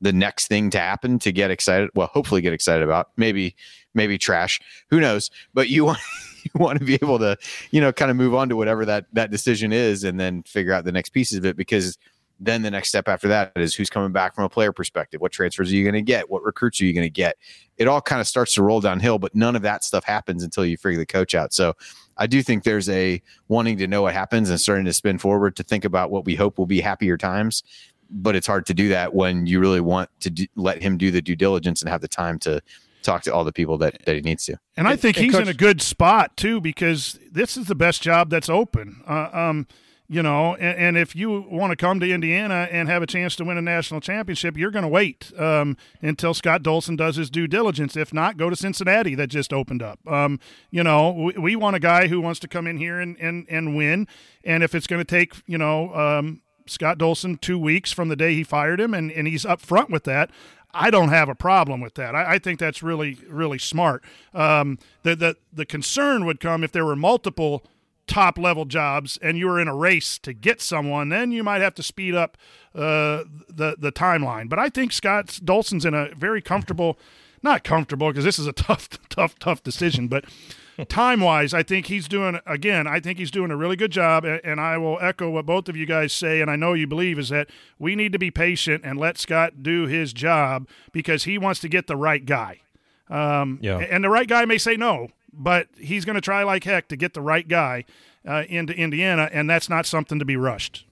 S5: the next thing to happen to get excited. Well, hopefully get excited about maybe, maybe trash, who knows, but you want, you want to be able to, you know, kind of move on to whatever that, that decision is and then figure out the next pieces of it because then the next step after that is who's coming back from a player perspective. What transfers are you going to get? What recruits are you going to get? It all kind of starts to roll downhill, but none of that stuff happens until you figure the coach out. So I do think there's a wanting to know what happens and starting to spin forward to think about what we hope will be happier times. But it's hard to do that when you really want to do, let him do the due diligence and have the time to talk to all the people that, that he needs to.
S1: And I think
S9: and
S1: he's in
S9: Coach-
S1: a good spot too because this is the best job that's open. Uh, um, you know, and, and if you want to come to Indiana and have a chance to win a national championship, you're going to wait um, until Scott Dolson does his due diligence. If not, go to Cincinnati that just opened up. Um, you know, we, we want a guy who wants to come in here and, and, and win. And if it's going to take, you know, um, Scott Dolson two weeks from the day he fired him, and, and he's up front with that. I don't have a problem with that. I, I think that's really, really smart. Um, the, the the concern would come if there were multiple top level jobs and you are in a race to get someone, then you might have to speed up uh, the the timeline. But I think Scott Dolson's in a very comfortable, not comfortable because this is a tough, tough, tough decision, but time wise, I think he's doing again. I think he's doing a really good job, and I will echo what both of you guys say, and I know you believe is that we need to be patient and let Scott do his job because he wants to get the right guy. Um,
S9: Yeah.
S1: and the right guy may say no, but he's going to try like heck to get the right guy uh, into Indiana, and that's not something to be rushed.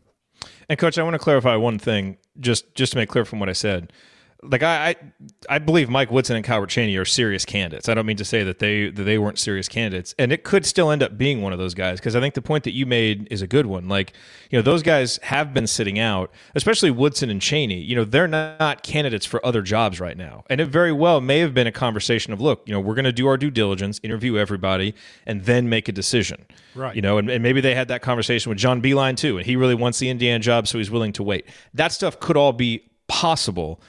S9: And coach, I want to clarify one thing, just just to make clear from what I said. Like I, I, I believe Mike Woodson and Calbert Cheaney are serious candidates. I don't mean to say that they that they weren't serious candidates, and it could still end up being one of those guys because I think the point that you made is a good one. Like you know, those guys have been sitting out, especially Woodson and Cheaney. You know, they're not candidates for other jobs right now, and it very well may have been a conversation of, look, you know, we're going to do our due diligence, interview everybody, and then make a decision.
S1: Right.
S9: You know, and, and maybe they had that conversation with John Beilein too, and he really wants the Indiana job, so he's willing to wait. That stuff could all be possible.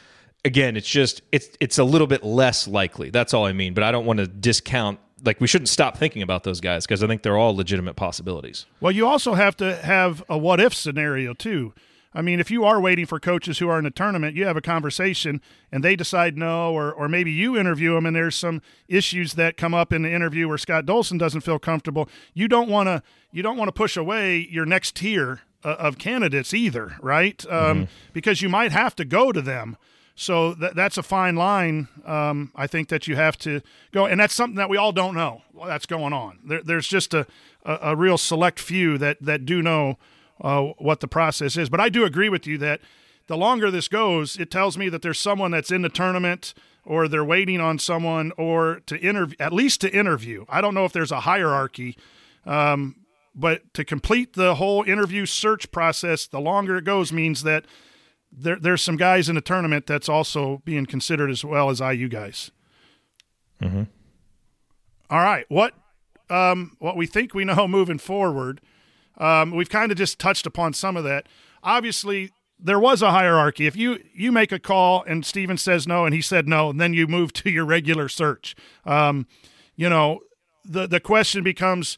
S9: Again, it's just it's it's a little bit less likely. That's all I mean. But I don't want to discount. Like we shouldn't stop thinking about those guys because I think they're all legitimate possibilities.
S1: Well, you also have to have a what if scenario too. I mean, if you are waiting for coaches who are in the tournament, you have a conversation and they decide no, or, or maybe you interview them and there's some issues that come up in the interview where Scott Dolson doesn't feel comfortable. You don't want to you don't want to push away your next tier of candidates either, right? Um, mm-hmm. Because you might have to go to them. So th- that's a fine line. Um, I think that you have to go, and that's something that we all don't know that's going on. There, there's just a, a, a, real select few that that do know uh, what the process is. But I do agree with you that the longer this goes, it tells me that there's someone that's in the tournament or they're waiting on someone or to interview, at least to interview. I don't know if there's a hierarchy, um, but to complete the whole interview search process, the longer it goes means that there, there's some guys in the tournament that's also being considered as well as IU guys.
S9: Mm-hmm.
S1: All right, what um, what we think we know moving forward – um, we've kind of just touched upon some of that. Obviously, there was a hierarchy. If you you make a call and Stevens says no and he said no, and then you move to your regular search. Um, you know, the the question becomes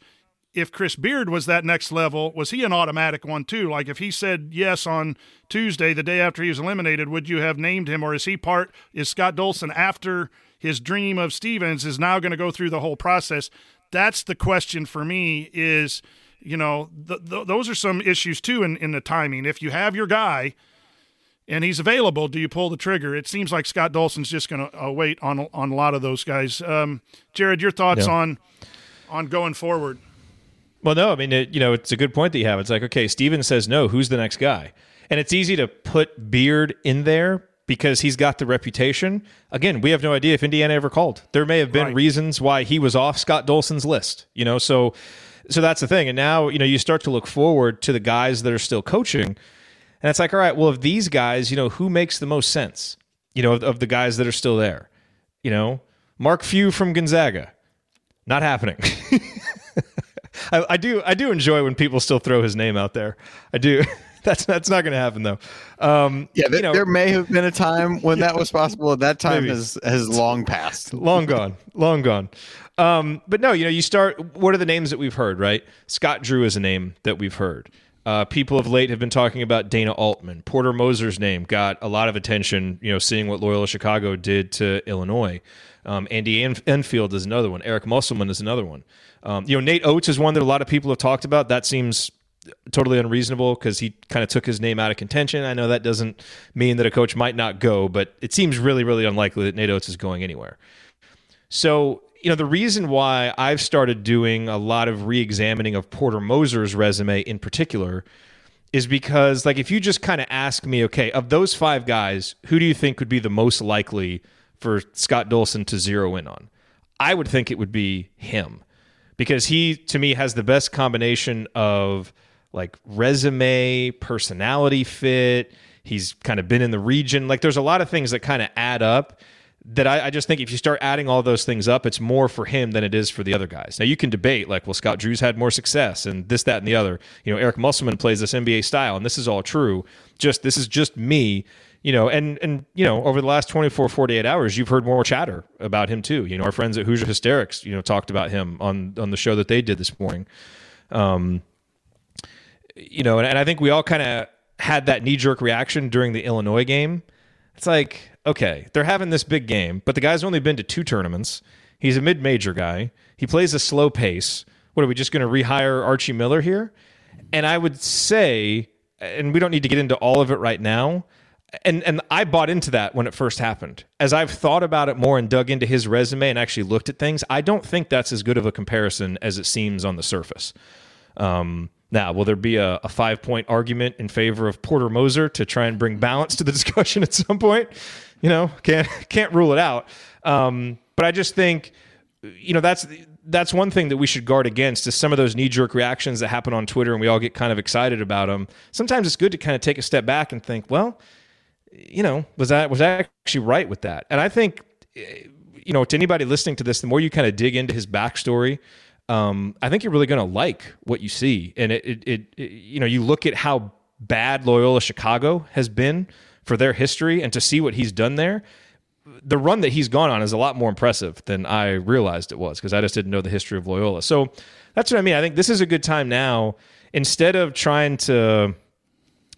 S1: if Chris Beard was that next level, was he an automatic one too? Like if he said yes on Tuesday, the day after he was eliminated, would you have named him, or is he part? Is Scott Dolson after his dream of Stevens is now going to go through the whole process? That's the question for me. Is you know, th- th- those are some issues too in, in the timing. If you have your guy and he's available, do you pull the trigger? It seems like Scott Dolson's just going to uh, wait on on a lot of those guys. Um, Jared, your thoughts yeah. on on going forward?
S9: Well, no, I mean, it, you know, it's a good point that you have. It's like, okay, Stevens says no. Who's the next guy? And it's easy to put Beard in there because he's got the reputation. Again, we have no idea if Indiana ever called. There may have been right. reasons why he was off Scott Dolson's list. You know, so so that's the thing. And now, you know, you start to look forward to the guys that are still coaching. And it's like, all right, well, of these guys, you know, who makes the most sense? You know, of, of the guys that are still there. You know, Mark Few from Gonzaga. Not happening. I, I, do I do enjoy when people still throw his name out there. I do. that's that's not going to happen though. Um,
S5: yeah, there, you know, there, may have been a time when that was possible. That time has has long passed,
S9: long gone, long gone. Um, but no, you know, you start. What are the names that we've heard? Right, Scott Drew is a name that we've heard. Uh, people of late have been talking about Dana Altman. Porter Moser's name got a lot of attention. You know, seeing what Loyola Chicago did to Illinois. Um, Andy Enfield is another one. Eric Musselman is another one. Um, you know, Nate Oats is one that a lot of people have talked about. That seems totally unreasonable because he kind of took his name out of contention. I know that doesn't mean that a coach might not go, but it seems really, really unlikely that Nate Oats is going anywhere. So you know, the reason why I've started doing a lot of re-examining of Porter Moser's resume in particular is because like if you just kind of ask me, okay, of those five guys, who do you think would be the most likely for Scott Dolson to zero in on? I would think it would be him because he to me has the best combination of like resume, personality fit. He's kind of been in the region. Like there's a lot of things that kind of add up that I, I, just think if you start adding all those things up, it's more for him than it is for the other guys. Now you can debate like, well, Scott Drew's had more success and this, that, and the other. You know, Eric Musselman plays this NBA style, and this is all true. Just this is just me. You know, and and you know, over the last 24, 48 hours, you've heard more chatter about him too. You know, our friends at Hoosier Hysterics, you know, talked about him on on the show that they did this morning. Um, you know, and, and I think we all kind of had that knee jerk reaction during the Illinois game. It's like, okay, they're having this big game, but the guy's only been to two tournaments. He's a mid major guy. He plays a slow pace. What are we just going to rehire Archie Miller here? And I would say, and we don't need to get into all of it right now. And and I bought into that when it first happened. As I've thought about it more and dug into his resume and actually looked at things, I don't think that's as good of a comparison as it seems on the surface. Um, now, will there be a, a five point argument in favor of Porter Moser to try and bring balance to the discussion at some point? You know, can't can't rule it out. Um, but I just think, you know, that's that's one thing that we should guard against is some of those knee jerk reactions that happen on Twitter and we all get kind of excited about them. Sometimes it's good to kind of take a step back and think, well, you know, was that was I actually right with that? And I think, you know, to anybody listening to this, the more you kind of dig into his backstory, um, I think you're really going to like what you see. And it, it, it, it, you know, you look at how bad Loyola Chicago has been for their history and to see what he's done there, the run that he's gone on is a lot more impressive than I realized it was because I just didn't know the history of Loyola. So that's what I mean. I think this is a good time now. Instead of trying to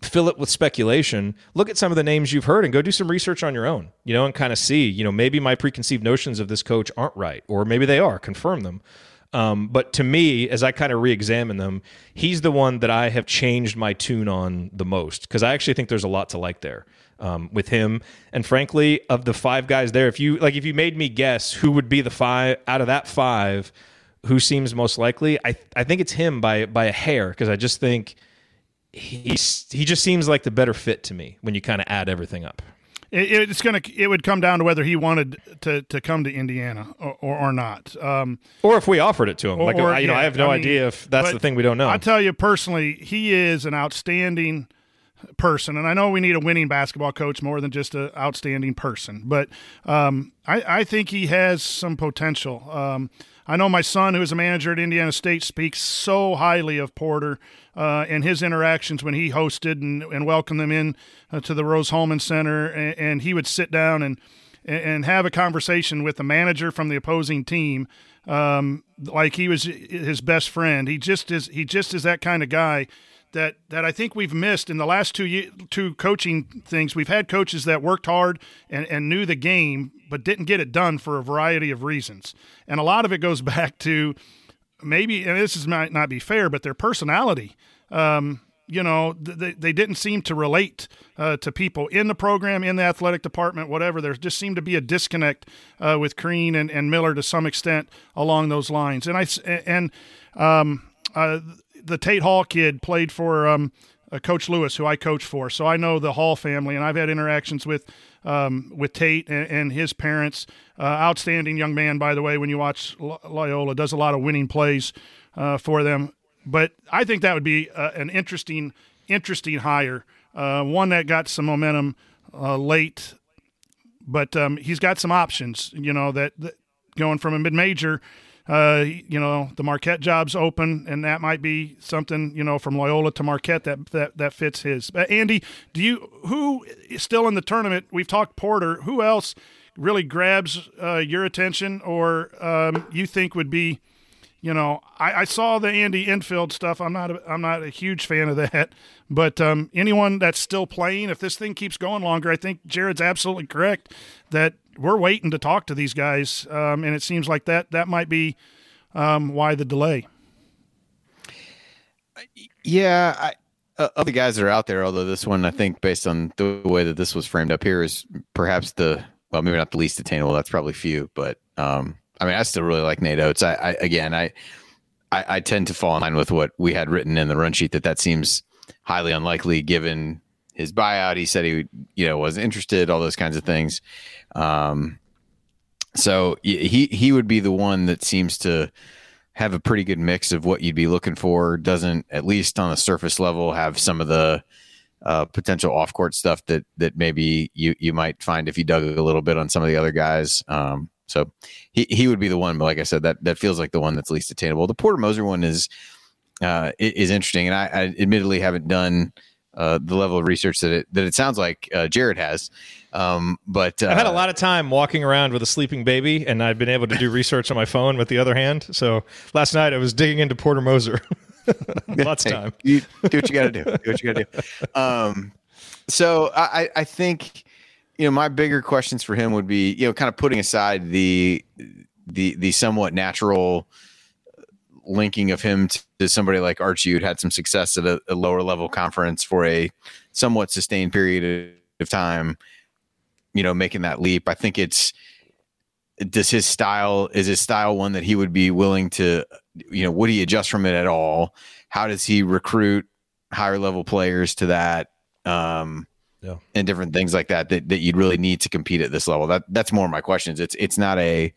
S9: fill it with speculation, look at some of the names you've heard and go do some research on your own, you know, and kind of see, you know, maybe my preconceived notions of this coach aren't right, or maybe they are, confirm them. Um, but to me, as I kind of re examine them, he's the one that I have changed my tune on the most because I actually think there's a lot to like there. Um, with him. And frankly, of the five guys there, if you like, if you made me guess who would be the five out of that five, who seems most likely, I I think it's him by by a hair because I just think he's he just seems like the better fit to me when you kind of add everything up.
S1: It, it's gonna it would come down to whether he wanted to, to come to Indiana or, or, or not, um,
S9: or if we offered it to him.
S1: Or-
S9: like
S1: or-
S9: you know,
S1: yeah,
S9: I have no
S1: I mean,
S9: idea if that's the thing we don't know.
S1: I tell you personally, he is an outstanding person, and I know we need a winning basketball coach more than just an outstanding person. But um, I, I think he has some potential. Um, I know my son, who is a manager at Indiana State, speaks so highly of Porter uh, and his interactions when he hosted and, and welcomed them in uh, to the Rose Hulman Center, and, and he would sit down and and have a conversation with the manager from the opposing team um, like he was his best friend. He just is he just is that kind of guy that that I think we've missed in the last two ye- two coaching things. We've had coaches that worked hard and, and knew the game but didn't get it done for a variety of reasons. And a lot of it goes back to maybe and this is might not be fair, but their personality. Um, you know, they, they didn't seem to relate uh, to people in the program, in the athletic department, whatever. There just seemed to be a disconnect uh, with Crean and, and Miller to some extent along those lines. And I and um, uh, the Tate Hall kid played for um, uh, Coach Lewis, who I coach for, so I know the Hall family, and I've had interactions with um, with Tate and, and his parents. Uh, outstanding young man, by the way. When you watch Loyola, does a lot of winning plays uh, for them. But I think that would be uh, an interesting, interesting hire. Uh, one that got some momentum uh, late, but um, he's got some options. You know that, that going from a mid major. Uh, you know the Marquette job's open, and that might be something. You know from Loyola to Marquette that that, that fits his. Uh, Andy, do you who is still in the tournament? We've talked Porter. Who else really grabs uh, your attention, or um, you think would be? You know, I, I saw the Andy Enfield stuff. I'm not a, I'm not a huge fan of that, but um, anyone that's still playing, if this thing keeps going longer, I think Jared's absolutely correct that we're waiting to talk to these guys, um, and it seems like that that might be um, why the delay.
S5: Yeah, I, uh, guys that are out there. Although this one, I think, based on the way that this was framed up here, is perhaps the well, maybe not the least attainable. That's probably few, but um, I mean, I still really like Nate Oats. I, I again, I, I, I tend to fall in line with what we had written in the run sheet that that seems highly unlikely given his buyout. He said he, you know, was interested, all those kinds of things. Um, so he he would be the one that seems to have a pretty good mix of what you'd be looking for. Doesn't at least on a surface level have some of the uh, potential off court stuff that that maybe you you might find if you dug a little bit on some of the other guys. Um, so he he would be the one, but like I said, that that feels like the one that's least attainable. The Porter Moser one is uh, is interesting, and I, I admittedly haven't done. Uh, the level of research that it that it sounds like uh, Jared has, um, but uh,
S9: I've had a lot of time walking around with a sleeping baby, and I've been able to do research on my phone with the other hand. So last night I was digging into Porter Moser. Lots of time.
S5: You do what you got to do. Do what you got to do. Um, so I, I- I think you know my bigger questions for him would be you know kind of putting aside the the the somewhat natural linking of him to, somebody like Archie who'd had some success at a, a lower level conference for a somewhat sustained period of time. You know, making that leap. I think it's does his style is his style one that he would be willing to you know would he adjust from it at all how does he recruit higher level players to that um
S9: Yeah.
S5: and different things like that, that that you'd really need to compete at this level that that's more of my questions it's it's not a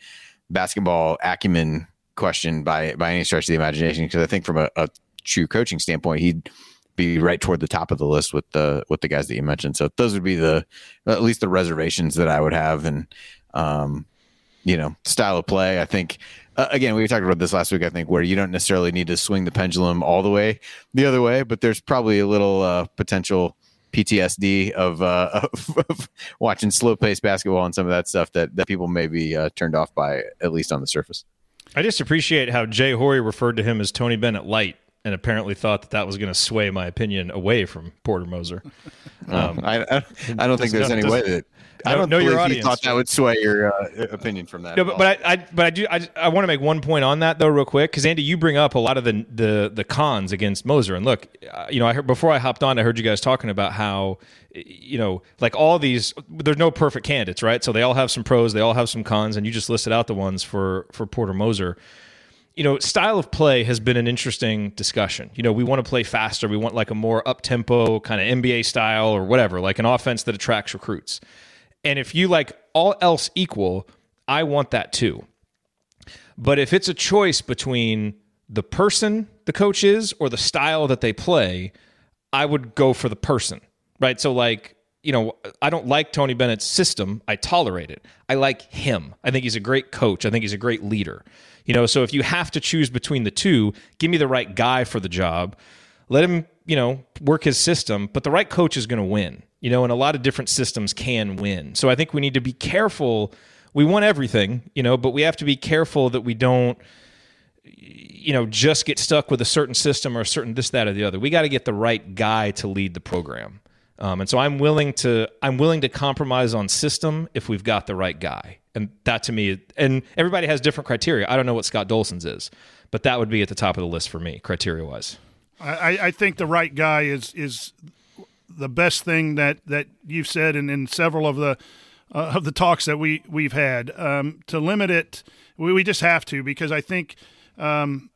S5: basketball acumen question by by any stretch of the imagination because i think from a, a true coaching standpoint he'd be right toward the top of the list with the with the guys that you mentioned so those would be the at least the reservations that i would have and um you know style of play i think uh, again we talked about this last week i think where you don't necessarily need to swing the pendulum all the way the other way but there's probably a little uh, potential PTSD of, uh, of, of watching slow paced basketball and some of that stuff that, that people may be uh, turned off by, at least on the surface.
S9: I just appreciate how Jay Horry referred to him as Tony Bennett light and apparently thought that that was going to sway my opinion away from Porter Moser.
S5: Um, I, I, I, don't think there's any way that I don't know your audience. thought that would sway your uh, opinion from that.
S9: No, but, but I, I, but I do I, I want to make one point on that though, real quick, because Andy, you bring up a lot of the the the cons against Moser, and look, uh, you know, I heard before I hopped on, I heard you guys talking about how, you know, like all these, there's no perfect candidates, right? So they all have some pros, they all have some cons, and you just listed out the ones for for Porter Moser you know, style of play has been an interesting discussion. You know, we want to play faster. We want like a more up tempo kind of NBA style or whatever, like an offense that attracts recruits. And if you like all else equal, I want that too. But if it's a choice between the person the coach is or the style that they play, I would go for the person, right? So, like, you know, I don't like Tony Bennett's system. I tolerate it. I like him. I think he's a great coach. I think he's a great leader. You know, so if you have to choose between the two, give me the right guy for the job. Let him, you know, work his system, but the right coach is going to win. You know, and a lot of different systems can win. So I think we need to be careful. We want everything, you know, but we have to be careful that we don't you know just get stuck with a certain system or a certain this that or the other we got to get the right guy to lead the program um, and so i'm willing to i'm willing to compromise on system if we've got the right guy and that to me, and everybody has different criteria. I don't know what Scott Dolson's is, but that would be at the top of the list for me, criteria wise.
S1: I, I think the right guy is is the best thing that, that you've said, and in several of the uh, of the talks that we we've had. Um, to limit it, we, we just have to because I think, um,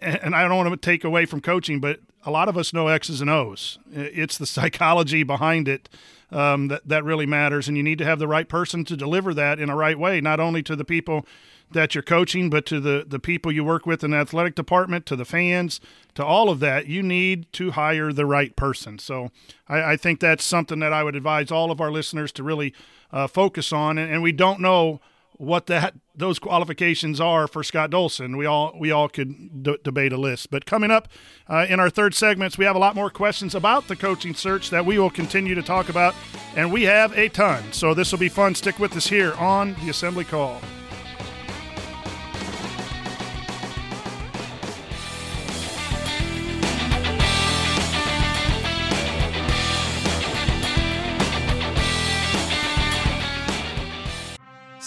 S1: and I don't want to take away from coaching, but a lot of us know X's and O's. It's the psychology behind it um, that that really matters, and you need to have the right person to deliver that in a right way, not only to the people that you're coaching, but to the the people you work with in the athletic department, to the fans, to all of that. You need to hire the right person. So I, I think that's something that I would advise all of our listeners to really uh, focus on, and, and we don't know what that those qualifications are for Scott Dolson. We all we all could d- debate a list. But coming up uh, in our third segments, we have a lot more questions about the coaching search that we will continue to talk about, and we have a ton. So this will be fun. Stick with us here on the Assembly Call.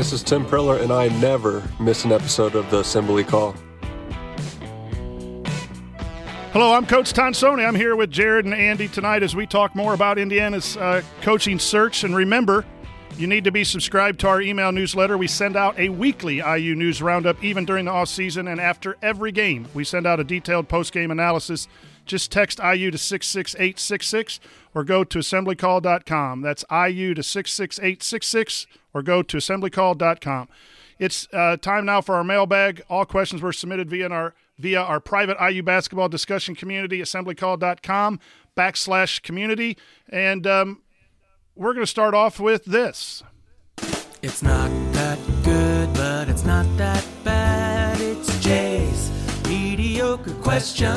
S10: This is Tim Priller, and I never miss an episode of the Assembly Call.
S1: Hello, I'm Coach Tonsoni. I'm here with Jared and Andy tonight as we talk more about Indiana's uh, coaching search. And remember, you need to be subscribed to our email newsletter. We send out a weekly IU news roundup even during the off season and after every game. We send out a detailed post game analysis. Just text IU to 66866 or go to assemblycall.com. That's IU to 66866 or go to assemblycall.com. It's uh, time now for our mailbag. All questions were submitted via our via our private IU basketball discussion community, assemblycall.com backslash community. And um, we're going to start off with this.
S11: It's not that good, but it's not that bad. It's Jay's mediocre question.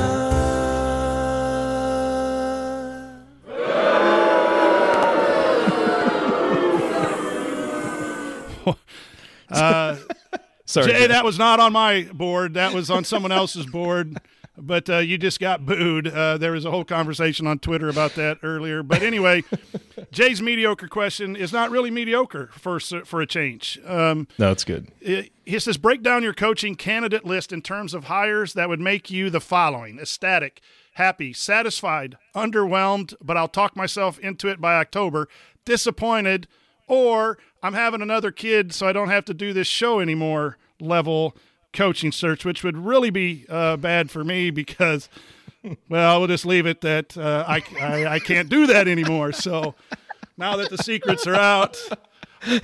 S1: Uh, Sorry, Jay, that was not on my board. That was on someone else's board. But uh, you just got booed. Uh, there was a whole conversation on Twitter about that earlier. But anyway, Jay's mediocre question is not really mediocre for for a change. Um,
S9: no, it's good.
S1: he says break down your coaching candidate list in terms of hires that would make you the following: ecstatic, happy, satisfied, underwhelmed, but I'll talk myself into it by October, disappointed, or I'm having another kid, so I don't have to do this show anymore level coaching search, which would really be uh, bad for me because, well, we'll just leave it that uh, I, I, I can't do that anymore. So now that the secrets are out,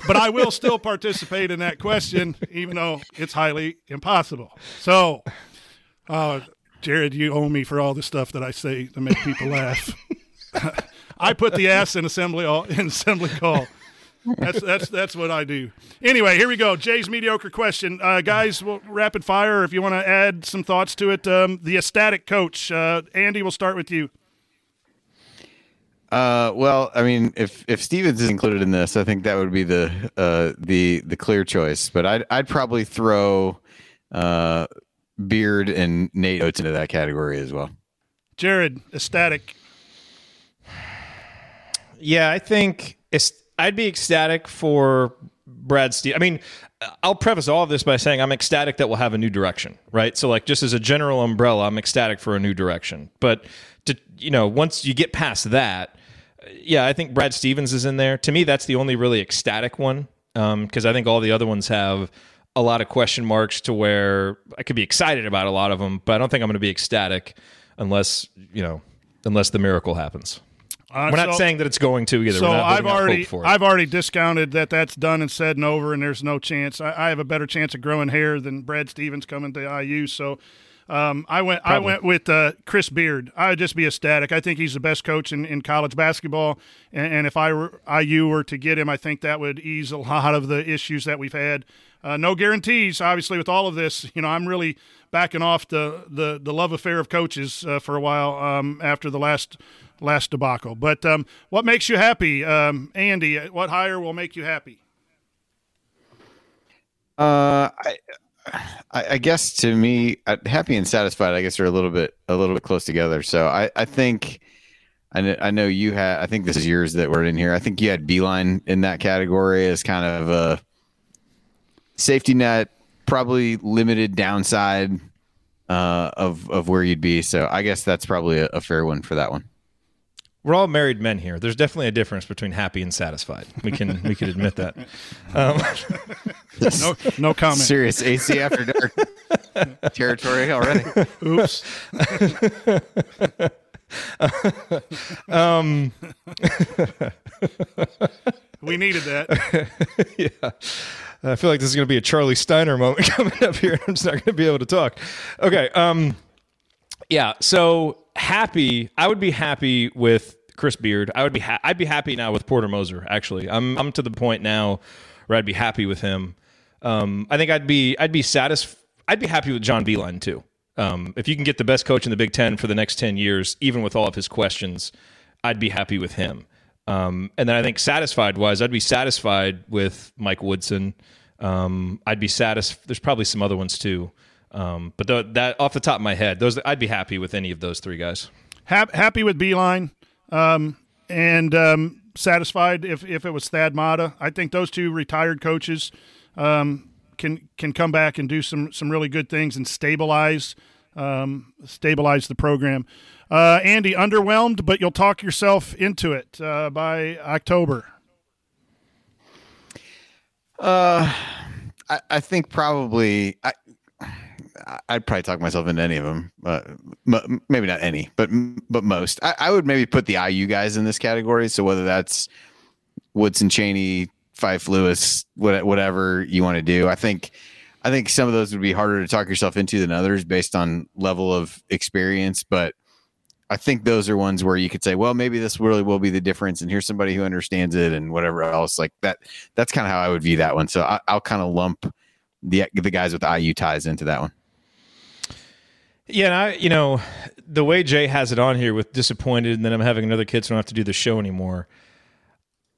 S1: but I will still participate in that question, even though it's highly impossible. So, uh, Jared, you owe me for all the stuff that I say to make people laugh. I put the ass in assembly in assembly call. That's that's that's what I do. Anyway, here we go. Jay's mediocre question, uh, guys. We'll, rapid fire. If you want to add some thoughts to it, um, the ecstatic coach, uh, Andy. We'll start with you.
S5: Uh, well, I mean, if if Stevens is included in this, I think that would be the uh, the the clear choice. But I'd I'd probably throw uh, Beard and Nate Oats into that category as well.
S1: Jared, ecstatic.
S9: Yeah, I think it's, I'd be ecstatic for Brad Steve. I mean, I'll preface all of this by saying I'm ecstatic that we'll have a new direction, right? So, like, just as a general umbrella, I'm ecstatic for a new direction. But to you know, once you get past that, yeah, I think Brad Stevens is in there. To me, that's the only really ecstatic one because um, I think all the other ones have a lot of question marks to where I could be excited about a lot of them, but I don't think I'm going to be ecstatic unless you know, unless the miracle happens. Uh, We're not so, saying that it's going to either.
S1: So I've already I've already discounted that that's done and said and over, and there's no chance. I, I, have a better chance of growing hair than Brad Stevens coming to IU. So um, I went Probably. I went with uh, Chris Beard. I would just be ecstatic. I think he's the best coach in, in college basketball, and, and if I were IU were to get him, I think that would ease a lot of the issues that we've had. Uh, no guarantees, obviously, with all of this. You know, I'm really backing off the the, the love affair of coaches uh, for a while um, after the last last debacle. But um, what makes you happy, um, Andy? What hire will make you happy?
S5: Uh, I, I, guess to me, uh, happy and satisfied, I guess are a little bit a little bit close together. So I, I think. I know, I know you had. I think this is yours that were in here. I think you had Beilein in that category as kind of a safety net, probably limited downside uh, of of where you'd be. So I guess that's probably a, a fair one for that one.
S9: We're all married men here. There's definitely a difference between happy and satisfied. We can we can admit that. Um,
S1: no no comment.
S5: Serious AC after dark territory already.
S1: Oops. um, we needed that.
S9: yeah. I feel like this is going to be a Charlie Steiner moment coming up here. I'm just not going to be able to talk. Okay. Um, yeah. So happy. I would be happy with Chris Beard. I would be. Ha- I'd be happy now with Porter Moser. Actually, I'm. I'm to the point now where I'd be happy with him. Um, I think I'd be. I'd be satisfied. I'd be happy with John Beilein too. Um, if you can get the best coach in the Big Ten for the next ten years, even with all of his questions, I'd be happy with him. Um, and then I think satisfied wise, I'd be satisfied with Mike Woodson. Um, I'd be satisfied. There's probably some other ones too. Um, but the, that off the top of my head, those I'd be happy with any of those three guys.
S1: happy with Beilein um, and um, satisfied if, if it was Thad Matta. I think those two retired coaches um, can can come back and do some some really good things and stabilize um, stabilize the program. Uh, Andy, underwhelmed, but you'll talk yourself into it uh, by October.
S5: Uh, I, I think probably I, I'd probably talk myself into any of them. Uh, m- maybe not any, but but most. I, I, would maybe put the IU guys in this category. So whether that's Woodson, Cheaney, Fife, Lewis, whatever you want to do, I think I think some of those would be harder to talk yourself into than others based on level of experience. But I think those are ones where you could say, well, maybe this really will be the difference, and here's somebody who understands it, and whatever else like that. That's kind of how I would view that one. So I, I'll kind of lump the the guys with IU ties into that one.
S9: Yeah, and I, you know, the way Jay has it on here with disappointed, and then I'm having another kid, so I don't have to do the show anymore.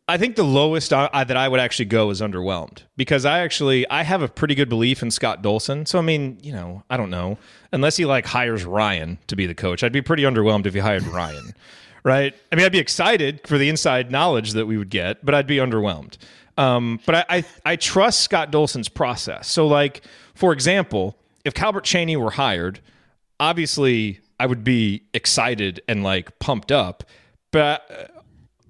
S9: I think the lowest I, that I would actually go is underwhelmed because I actually I have a pretty good belief in Scott Dolson. So I mean, you know, I don't know unless he like hires Ryan to be the coach. I'd be pretty underwhelmed if he hired Ryan, right? I mean, I'd be excited for the inside knowledge that we would get, but I'd be underwhelmed. Um, but I, I I trust Scott Dolson's process. So like for example, if Calbert Cheaney were hired obviously I would be excited and like pumped up, but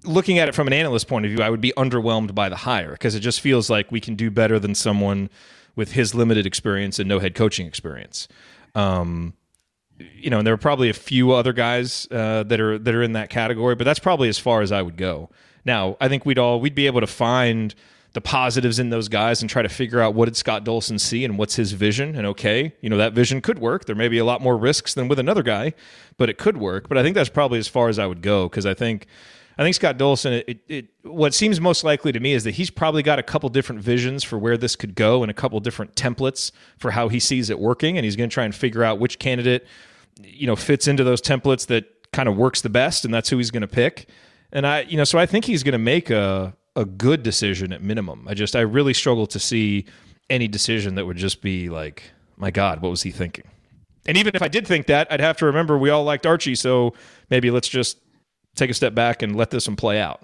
S9: looking at it from an analyst point of view, I would be underwhelmed by the hire because it just feels like we can do better than someone with his limited experience and no head coaching experience. Um, you know, and there are probably a few other guys uh, that are that are in that category, but that's probably as far as I would go. Now, I think we'd all we'd be able to find the positives in those guys and try to figure out what did Scott Dolson see and what's his vision. And okay, you know, that vision could work. There may be a lot more risks than with another guy, but it could work. But I think that's probably as far as I would go because I think I think Scott Dolson. It, it, what seems most likely to me is that he's probably got a couple different visions for where this could go and a couple different templates for how he sees it working, and he's going to try and figure out which candidate you know fits into those templates that kind of works the best, and that's who he's going to pick. And I, you know, so I think he's going to make a a good decision at minimum. I just I really struggle to see any decision that would just be like, my God, what was he thinking? And even if I did think that, I'd have to remember we all liked Archie, so maybe let's just take a step back and let this one play out.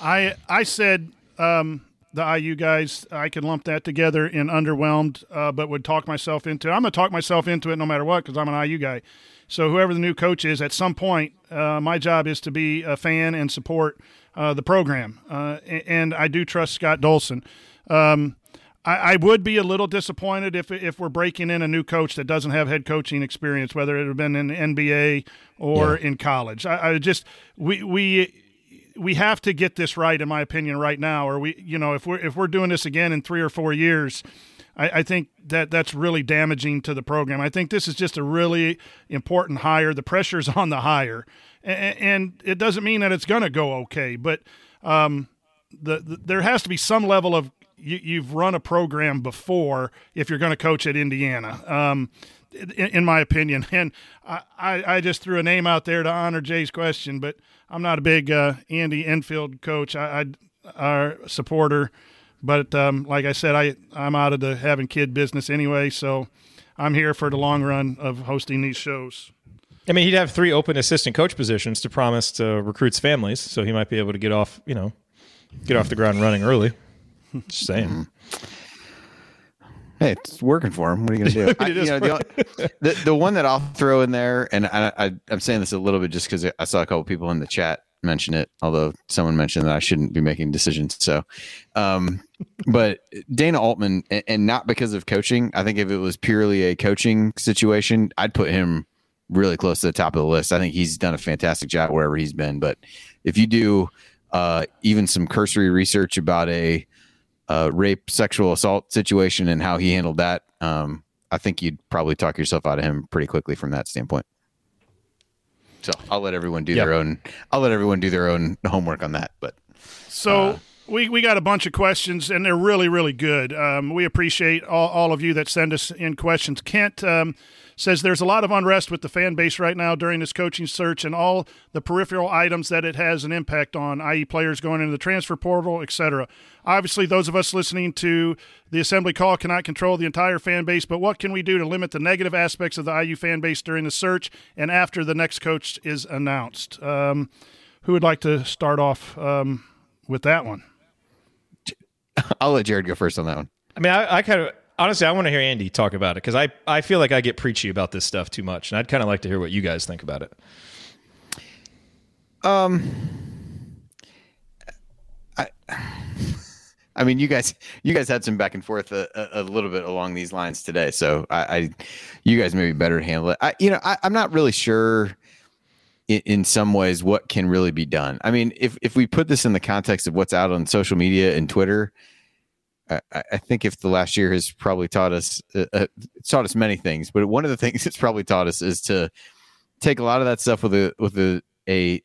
S1: I I said um, the IU guys, I could lump that together in underwhelmed, uh, but would talk myself into. I'm gonna talk myself into it no matter what because I'm an IU guy. So whoever the new coach is, at some point, uh, my job is to be a fan and support the program, uh, and I do trust Scott Dolson. Um, I, I, would be a little disappointed if if we're breaking in a new coach that doesn't have head coaching experience, whether it had been in the NBA or yeah. in college. I, I just we we we have to get this right, in my opinion, right now. Or we, you know, if we're if we're doing this again in three or four years, I, I, think that that's really damaging to the program. I think this is just a really important hire. The pressure's on the hire, and, it doesn't mean that it's going to go okay, but um, the, the, there has to be some level of you, have run a program before if you're going to coach at Indiana. Um, in, in, my opinion, and I, I, just threw a name out there to honor Jay's question, but I'm not a big uh, Andy Enfield coach. I, I our supporter, but um, like I said, I I'm out of the having kid business anyway, so I'm here for the long run of hosting these shows.
S9: I mean, he'd have three open assistant coach positions to promise to recruits families, so he might be able to get off, you know, get off the ground running early. Just saying.
S5: Hey, it's working for him. What are you going to do? I, you know, the, the, the one that I'll throw in there, and I, I, am saying this a little bit just because I saw a couple people in the chat mention it, although someone mentioned that I shouldn't be making decisions. So, um, but Dana Altman, and, and not because of coaching, I think if it was purely a coaching situation, I'd put him really close to the top of the list. I think he's done a fantastic job wherever he's been. But if you do uh, even some cursory research about a uh, rape, sexual assault situation and how he handled that, um, I think you'd probably talk yourself out of him pretty quickly from that standpoint. So I'll let everyone do yep. their own. I'll let everyone do their own homework on that. But
S1: so uh, we we got a bunch of questions and they're really really good. Um, we appreciate all, all of you that send us in questions. Kent. Um, says there's a lot of unrest with the fan base right now during this coaching search and all the peripheral items that it has an impact on, i.e., players going into the transfer portal, etc. Obviously, those of us listening to the assembly call cannot control the entire fan base, but what can we do to limit the negative aspects of the IU fan base during the search and after the next coach is announced? Um, who would like to start off um, with that one?
S5: I'll let Jared go first on that one.
S9: I mean, I, I kind of honestly, I want to hear Andy talk about it because I, I feel like I get preachy about this stuff too much, and I'd kind of like to hear what you guys think about it.
S5: Um, I, I mean, you guys, you guys had some back and forth a, a, a little bit along these lines today, so I, I, you guys may be better handle it. I, you know, I, I'm not really sure. In, in some ways, what can really be done? I mean, if if we put this in the context of what's out on social media and Twitter, I, I, think if the last year has probably taught us, uh, uh taught us many things, but one of the things it's probably taught us is to take a lot of that stuff with a with a, a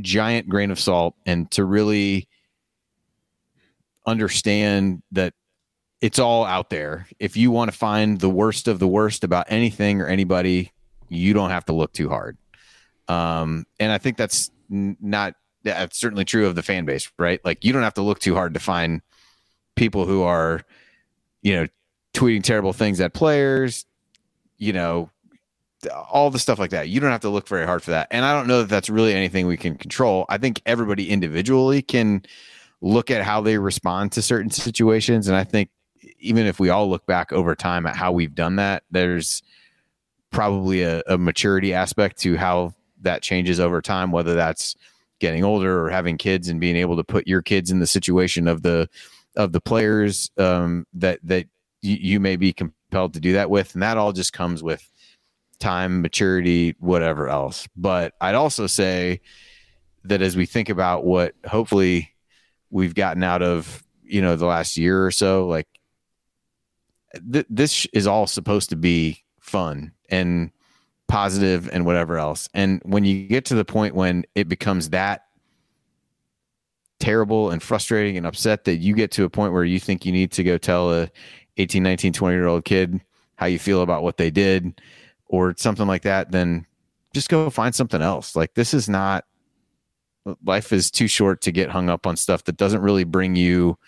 S5: giant grain of salt and to really understand that it's all out there. If you want to find the worst of the worst about anything or anybody, you don't have to look too hard. Um, and I think that's not that's certainly true of the fan base, right? Like you don't have to look too hard to find people who are, you know, tweeting terrible things at players, you know, all the stuff like that. You don't have to look very hard for that. And I don't know that that's really anything we can control. I think everybody individually can look at how they respond to certain situations. And I think even if we all look back over time at how we've done that, there's probably a, a maturity aspect to how that changes over time, whether that's getting older or having kids and being able to put your kids in the situation of the of the players um, that that you, may be compelled to do that with, and that all just comes with time, maturity, whatever else. But I'd also say that as we think about what hopefully we've gotten out of you know the last year or so, like th- this is all supposed to be fun and positive and whatever else. And when you get to the point when it becomes that terrible and frustrating and upset that you get to a point where you think you need to go tell a 18, 19, 20 year old kid how you feel about what they did or something like that, then just go find something else. Like this is not life is too short to get hung up on stuff that doesn't really bring you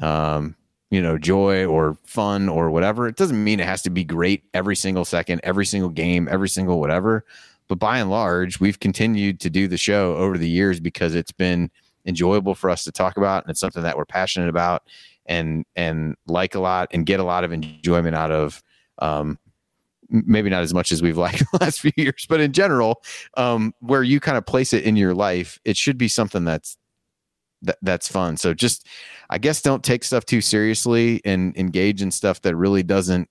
S5: um you know joy or fun or whatever it doesn't mean it has to be great every single second every single game every single whatever but by and large we've continued to do the show over the years because it's been enjoyable for us to talk about and it's something that we're passionate about and and like a lot and get a lot of enjoyment out of um maybe not as much as we've liked the last few years but in general um where you kind of place it in your life it should be something that's that, that's fun. So just i guess don't take stuff too seriously and engage in stuff that really doesn't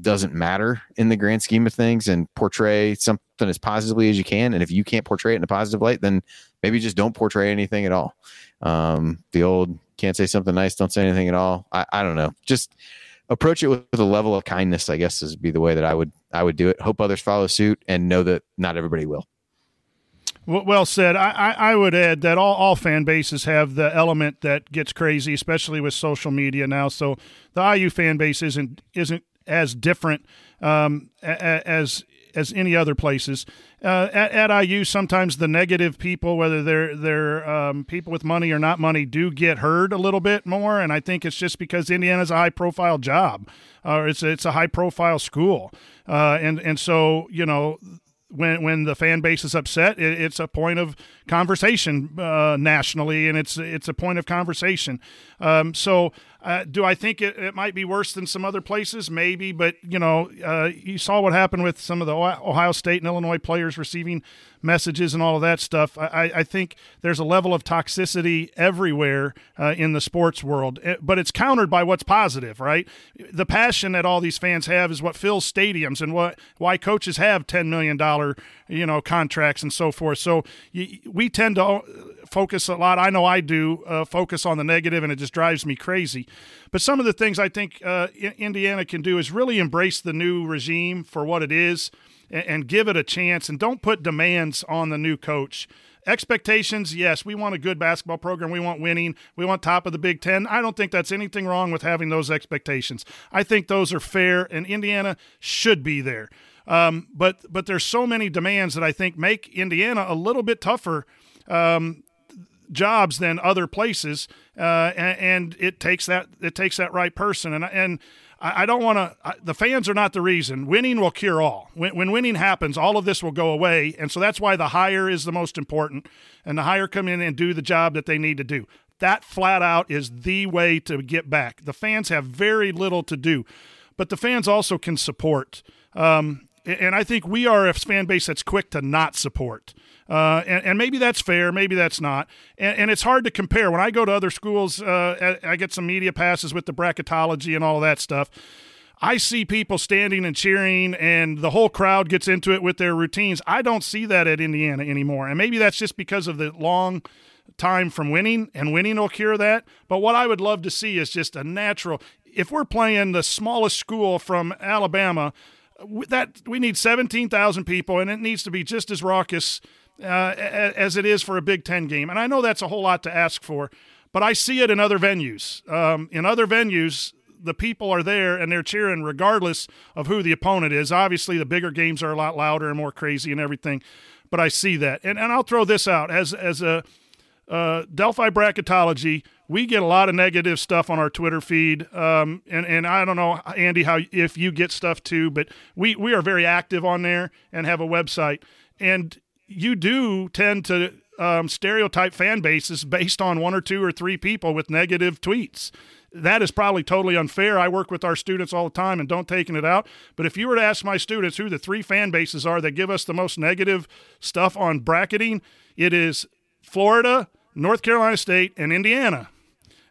S5: doesn't matter in the grand scheme of things and portray something as positively as you can. And if you can't portray it in a positive light then maybe just don't portray anything at all. Um the old can't say something nice don't say anything at all. I, I don't know. Just approach it with, a level of kindness i guess is be the way that i would i would do it. Hope others follow suit and know that not everybody will.
S1: Well said. I, I, I, would add that all, all fan bases have the element that gets crazy, especially with social media now. So the IU fan base isn't isn't as different um, as as any other places. Uh, at, at, IU, sometimes the negative people, whether they're they're um, people with money or not money, do get heard a little bit more. And I think it's just because Indiana's a high profile job, or uh, it's it's a high profile school, uh, and and so you know when when the fan base is upset, it, it's a point of conversation uh, nationally, and it's it's a point of conversation. Um, so, uh, do I think it, it, might be worse than some other places? Maybe, but you know, uh, you saw what happened with some of the Ohio State and Illinois players receiving messages and all of that stuff. I, I think there's a level of toxicity everywhere uh, in the sports world, eh, but it's countered by what's positive, right? The passion that all these fans have is what fills stadiums and what why coaches have ten million dollar you know contracts and so forth. So you, we tend to focus a lot. I know I do uh, focus on the negative, and it just drives me crazy. But some of the things I think uh, Indiana can do is really embrace the new regime for what it is and, and give it a chance, and don't put demands on the new coach expectations yes we want a good basketball program we want winning we want top of the big ten i don't think that's anything wrong with having those expectations i think those are fair and indiana should be there um, but but there's so many demands that i think make indiana a little bit tougher um, jobs than other places, uh, and, and, it takes that it takes that right person. And and I, don't want to. The fans are not the reason. Winning will cure all. When, when winning happens, all of this will go away, and so that's why the hire is the most important, and the hire come in and do the job that they need to do. That flat out is the way to get back. The fans have very little to do, but the fans also can support. Um, and I think we are a fan base that's quick to not support. Uh, and, and, maybe that's fair, maybe that's not. And, and, it's hard to compare. When I go to other schools, uh, I get some media passes with the bracketology and all of that stuff. I see people standing and cheering, and the whole crowd gets into it with their routines. I don't see that at Indiana anymore. And maybe that's just because of the long time from winning, and winning will cure that. But what I would love to see is just a natural. If we're playing the smallest school from Alabama, that we need 17,000 people, and it needs to be just as raucous uh, as it is for a Big Ten game. And I know that's a whole lot to ask for, but I see it in other venues. Um, in other venues, the people are there and they're cheering regardless of who the opponent is. Obviously, the bigger games are a lot louder and more crazy and everything, but I see that. And, and I'll throw this out as as a uh, Delphi bracketology. We get a lot of negative stuff on our Twitter feed, um, and and I don't know, Andy, how if you get stuff too, but we we are very active on there and have a website. And you do tend to um, stereotype fan bases based on one or two or three people with negative tweets. That is probably totally unfair. I work with our students all the time and don't taking it out. But if you were to ask my students who the three fan bases are that give us the most negative stuff on bracketing, it is Florida, North Carolina State, and Indiana.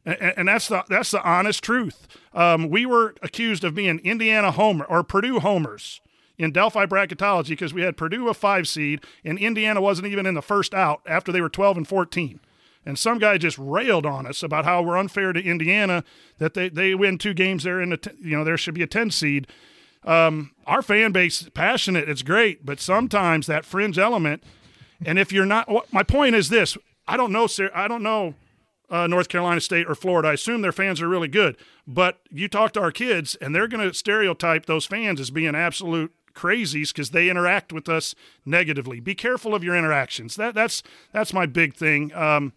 S1: And, that's the that's the honest truth. Um, we were accused of being Indiana homer or Purdue homers in Delphi bracketology because we had Purdue a five seed and Indiana wasn't even in the first out after they were 12 and 14. And some guy just railed on us about how we're unfair to Indiana that they, they win two games there in the you know there should be a 10 seed. Um, our fan base is passionate, it's great, but sometimes that fringe element. And if you're not, my point is this: I don't know, I don't know uh, North Carolina State or Florida. I assume their fans are really good, but you talk to our kids, and they're going to stereotype those fans as being absolute crazies because they interact with us negatively. Be careful of your interactions. That that's that's my big thing. Um,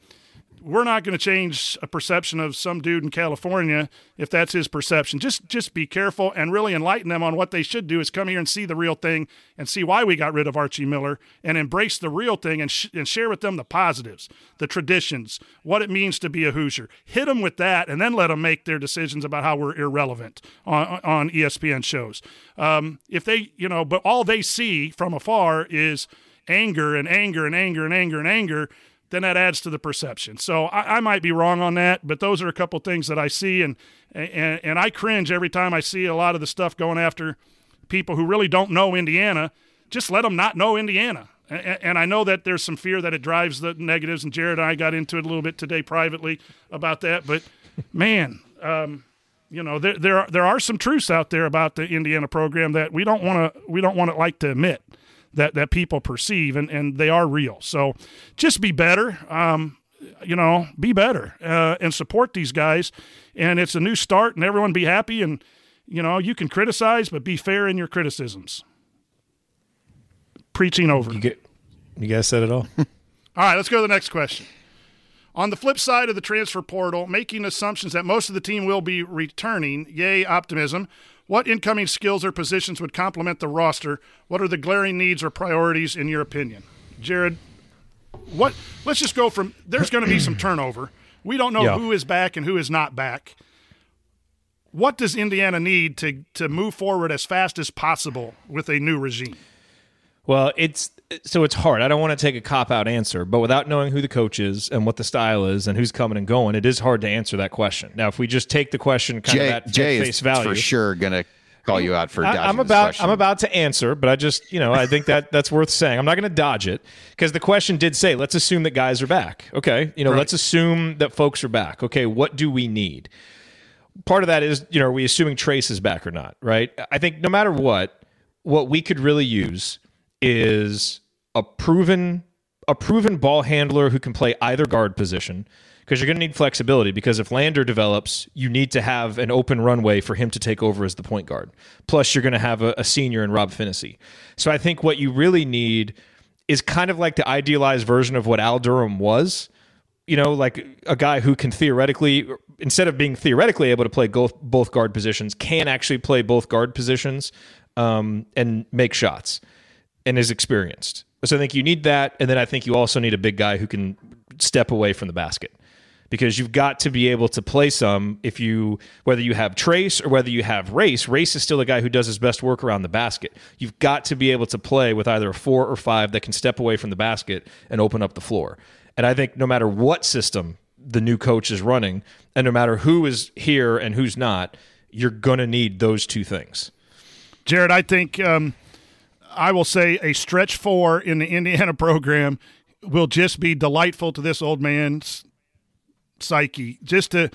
S1: we're not going to change a perception of some dude in California if that's his perception. Just just be careful and really enlighten them on what they should do is come here and see the real thing and see why we got rid of Archie Miller and embrace the real thing and, sh- and share with them the positives, the traditions, what it means to be a Hoosier. Hit them with that and then let them make their decisions about how we're irrelevant on, on ESPN shows. Um, if they, you know, but all they see from afar is anger and anger and anger and anger and anger then that adds to the perception. So I, I, might be wrong on that, but those are a couple things that I see, and, and and I cringe every time I see a lot of the stuff going after people who really don't know Indiana. Just let them not know Indiana. And, I know that there's some fear that it drives the negatives, and Jared and I got into it a little bit today privately about that. But man, um, you know there there are, there are some truths out there about the Indiana program that we don't want to we don't want to like to admit that that people perceive, and and they are real. So just be better. Um, you know, be better uh, and support these guys. And it's a new start, and everyone be happy. And you know, you can criticize, but be fair in your criticisms. Preaching over.
S9: You get, you guys said it all.
S1: all right, let's go to the next question. On the flip side of the transfer portal, making assumptions that most of the team will be returning, yay, optimism. What incoming skills or positions would complement the roster? What are the glaring needs or priorities in your opinion? Jared, what let's just go from there's going to be some turnover. We don't know yeah. who is back and who is not back. What does Indiana need to to move forward as fast as possible with a new regime?
S9: Well, it's so it's hard. I don't want to take a cop out answer, but without knowing who the coach is and what the style is and who's coming and going, it is hard to answer that question. Now, if we just take the question kind
S5: Jay,
S9: of at
S5: Jay
S9: face value,
S5: for sure going to call you out for
S9: I, am about I'm about to answer, but I just you know I think that that's worth saying. I'm not going to dodge it because the question did say let's assume that guys are back. Okay, you know right. let's assume that folks are back. Okay, what do we need? Part of that is you know are we assuming Trayce is back or not? Right. I think no matter what, what we could really use is a proven a proven ball handler who can play either guard position because you're going to need flexibility because if Lander develops, you need to have an open runway for him to take over as the point guard. Plus, you're going to have a, a senior in Rob Phinisee. So I think what you really need is kind of like the idealized version of what Al Durham was. You know, like a guy who can theoretically, instead of being theoretically able to play both, both guard positions, can actually play both guard positions um, and make shots and is experienced. So I think you need that, and then I think you also need a big guy who can step away from the basket because you've got to be able to play some if you whether you have Trayce or whether you have Race. Race is still a guy who does his best work around the basket. You've got to be able to play with either a four or five that can step away from the basket and open up the floor. And I think no matter what system the new coach is running, and no matter who is here and who's not, you're going to need those two things.
S1: Jared, I think um, I will say a stretch four in the Indiana program will just be delightful to this old man's psyche. Just to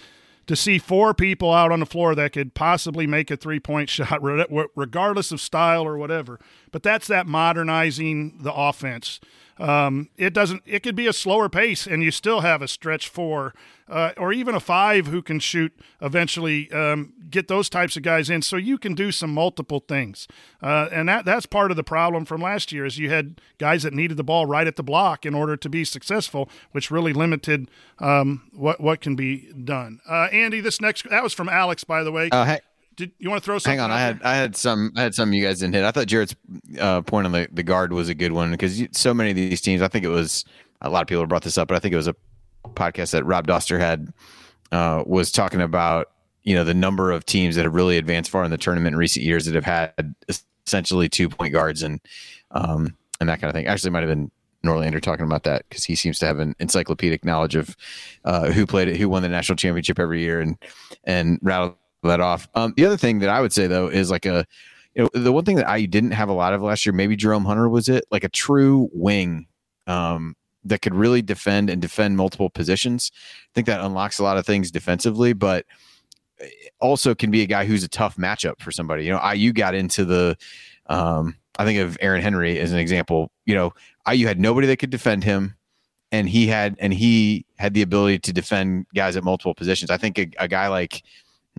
S1: to see four people out on the floor that could possibly make a three point shot, regardless of style or whatever. But that's that modernizing the offense. Um, it doesn't. It could be a slower pace, and you still have a stretch four, uh, or even a five who can shoot. Eventually, um, get those types of guys in, so you can do some multiple things. Uh, and that that's part of the problem from last year is you had guys that needed the ball right at the block in order to be successful, which really limited um, what what can be done. Uh, Andy, this next that was from Alex, by the way.
S5: Oh, hey.
S1: Did you want to throw something?
S5: Hang on, I had I had some I had some you guys didn't hit. I thought Jared's uh, point on the, the guard was a good one because so many of these teams. I think it was a lot of people brought this up, but I think it was a podcast that Rob Dauster had uh, was talking about you know the number of teams that have really advanced far in the tournament in recent years that have had essentially two point guards and um, and that kind of thing. Actually, it might have been Norlander talking about that because he seems to have an encyclopedic knowledge of uh, who played it, who won the national championship every year, and and rattle that off. Um, the other thing that I would say though is like a, you know, the one thing that I didn't have a lot of last year, maybe Jerome Hunter was it, like a true wing um, that could really defend and defend multiple positions. I think that unlocks a lot of things defensively, but also can be a guy who's a tough matchup for somebody. You know, IU got into the, um, I think of Aaron Henry as an example. You know, IU had nobody that could defend him, and he had and he had the ability to defend guys at multiple positions. I think a, a guy like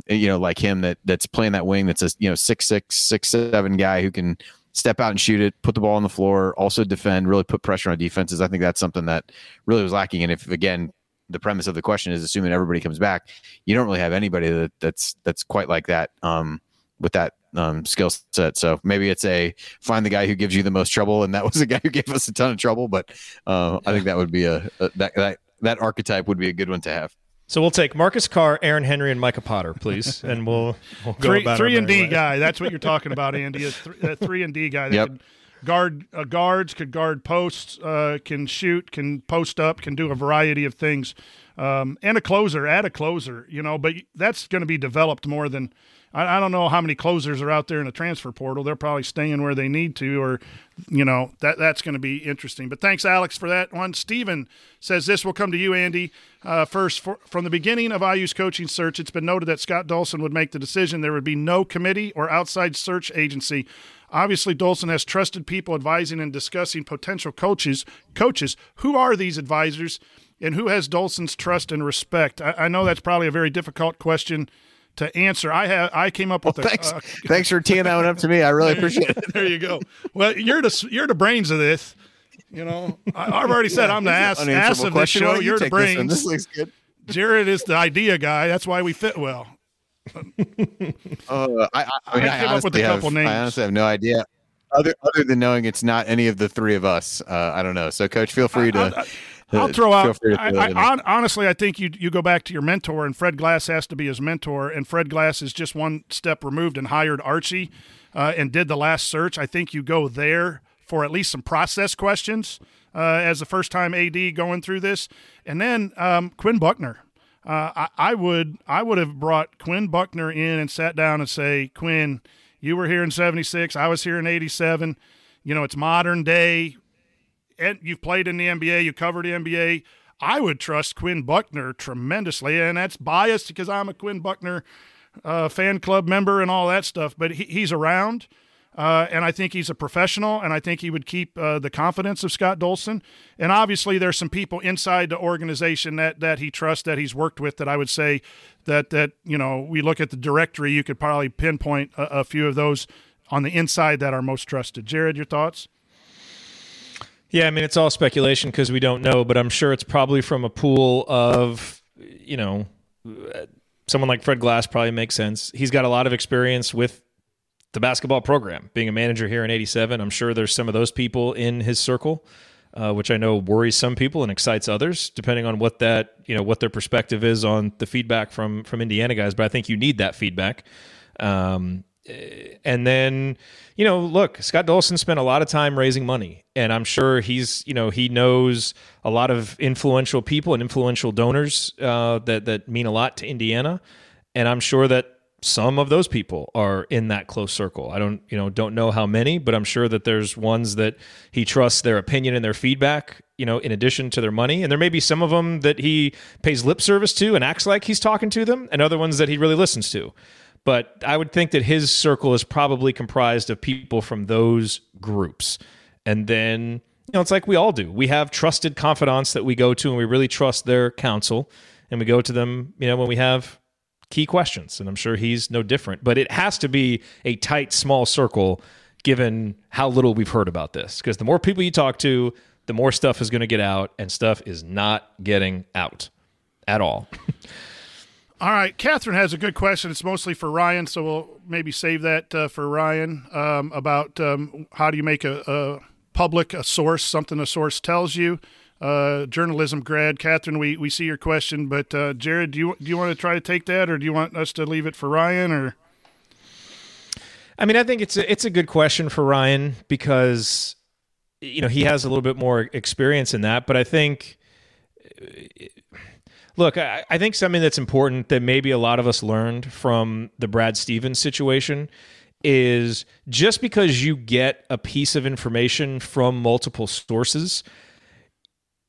S5: you know like him that that's playing that wing that's a you know six six six seven guy who can step out and shoot it, put the ball on the floor, also defend, really put pressure on defenses. I think that's something that really was lacking. And if again the premise of the question is assuming everybody comes back, you don't really have anybody that that's that's quite like that um, with that um, skill set. So maybe it's a find the guy who gives you the most trouble, and that was a guy who gave us a ton of trouble. But uh, I think that would be a, a that that that archetype would be a good one to have.
S9: So we'll take Marcus Carr, Aaron Henry, and Micah Potter, please, and we'll, we'll go
S1: three,
S9: about
S1: three and D
S9: way.
S1: guy. That's what you're talking about, Andy. A, th- a three and D guy that
S5: Yep.
S1: can guard uh, guards, could guard posts, uh, can shoot, can post up, can do a variety of things, um, and a closer. Add a closer, you know. But that's going to be developed more than. I, I don't know how many closers are out there in the transfer portal. They're probably staying where they need to, or you know that that's going to be interesting. But thanks, Alex, for that one. Steven says this will come to you, Andy. Uh, first, for, from the beginning of IU's coaching search, it's been noted that Scott Dolson would make the decision. There would be no committee or outside search agency. Obviously, Dolson has trusted people advising and discussing potential coaches. Coaches, who are these advisors, and who has Dolson's trust and respect? I, I know that's probably a very difficult question to answer. I have I came up with a
S5: Thanks,
S1: uh,
S5: thanks for teeing that one up to me. I really appreciate it.
S1: there you go. Well, you're the you're the brains of this. You know, I, I've already said I'm the ass, ass of this show.
S5: you
S1: You're the
S5: take this
S1: brains.
S5: This looks good.
S1: Jared is the idea guy. That's why we fit well.
S5: Uh, I, I, I, mean,
S1: I came up with a
S5: honestly have-
S1: couple names.
S5: I honestly have no idea. Other other than knowing it's not any of the three of us, uh, I don't know. So, coach, feel free to.
S1: I'll
S5: uh,
S1: throw out. I, I, honestly, I think you you go back to your mentor, and Fred Glass has to be his mentor. And Fred Glass is just one step removed and hired Archie, uh, and did the last search. I think you go there for at least some process questions uh, as the first time AD going through this, and then um, Quinn Buckner. Uh, I, I would I would have brought Quinn Buckner in and sat down and say, Quinn, you were here in '76, I was here in '87. You know, it's modern day you've played in the NBA, you covered the NBA. I would trust Quinn Buckner tremendously, and that's biased because I'm a Quinn Buckner uh, fan club member and all that stuff. But he, he's around, uh, and I think he's a professional, and I think he would keep uh, the confidence of Scott Dolson. And obviously, there's some people inside the organization that that he trusts, that he's worked with, that I would say that that you know we look at the directory, you could probably pinpoint a, a few of those on the inside that are most trusted. Jared, your thoughts?
S9: Yeah, I mean it's all speculation because we don't know, but I'm sure it's probably from a pool of you know someone like Fred Glass probably makes sense. He's got a lot of experience with the basketball program, being a manager here in '87. I'm sure there's some of those people in his circle, uh, which I know worries some people and excites others, depending on what that you know what their perspective is on the feedback from from Indiana guys. But I think you need that feedback. Um, and then you know look scott dolson spent a lot of time raising money and i'm sure he's you know he knows a lot of influential people and influential donors uh, that that mean a lot to indiana and i'm sure that some of those people are in that close circle. I don't you know don't know how many but i'm sure that there's ones that he trusts their opinion and their feedback you know in addition to their money and there may be some of them that he pays lip service to and acts like he's talking to them and other ones that he really listens to but I would think that his circle is probably comprised of people from those groups. And then, you know, it's like we all do. We have trusted confidants that we go to and we really trust their counsel. And we go to them, you know, when we have key questions. And I'm sure he's no different. But it has to be a tight, small circle given how little we've heard about this. Because the more people you talk to, the more stuff is going to get out, and stuff is not getting out at all.
S1: All right, Catherine has a good question. It's mostly for Ryan, so we'll maybe save that uh, for Ryan um, about um, how do you make a, a, public a source, something a source tells you. Uh, journalism grad, Catherine, we, we see your question, but uh, Jared, do you do you want to try to take that, or do you want us to leave it for Ryan, or?
S9: I mean, I think it's a, it's a good question for Ryan because you know, he has a little bit more experience in that. But I think, look, I, I think something that's important that maybe a lot of us learned from the Brad Stevens situation is just because you get a piece of information from multiple sources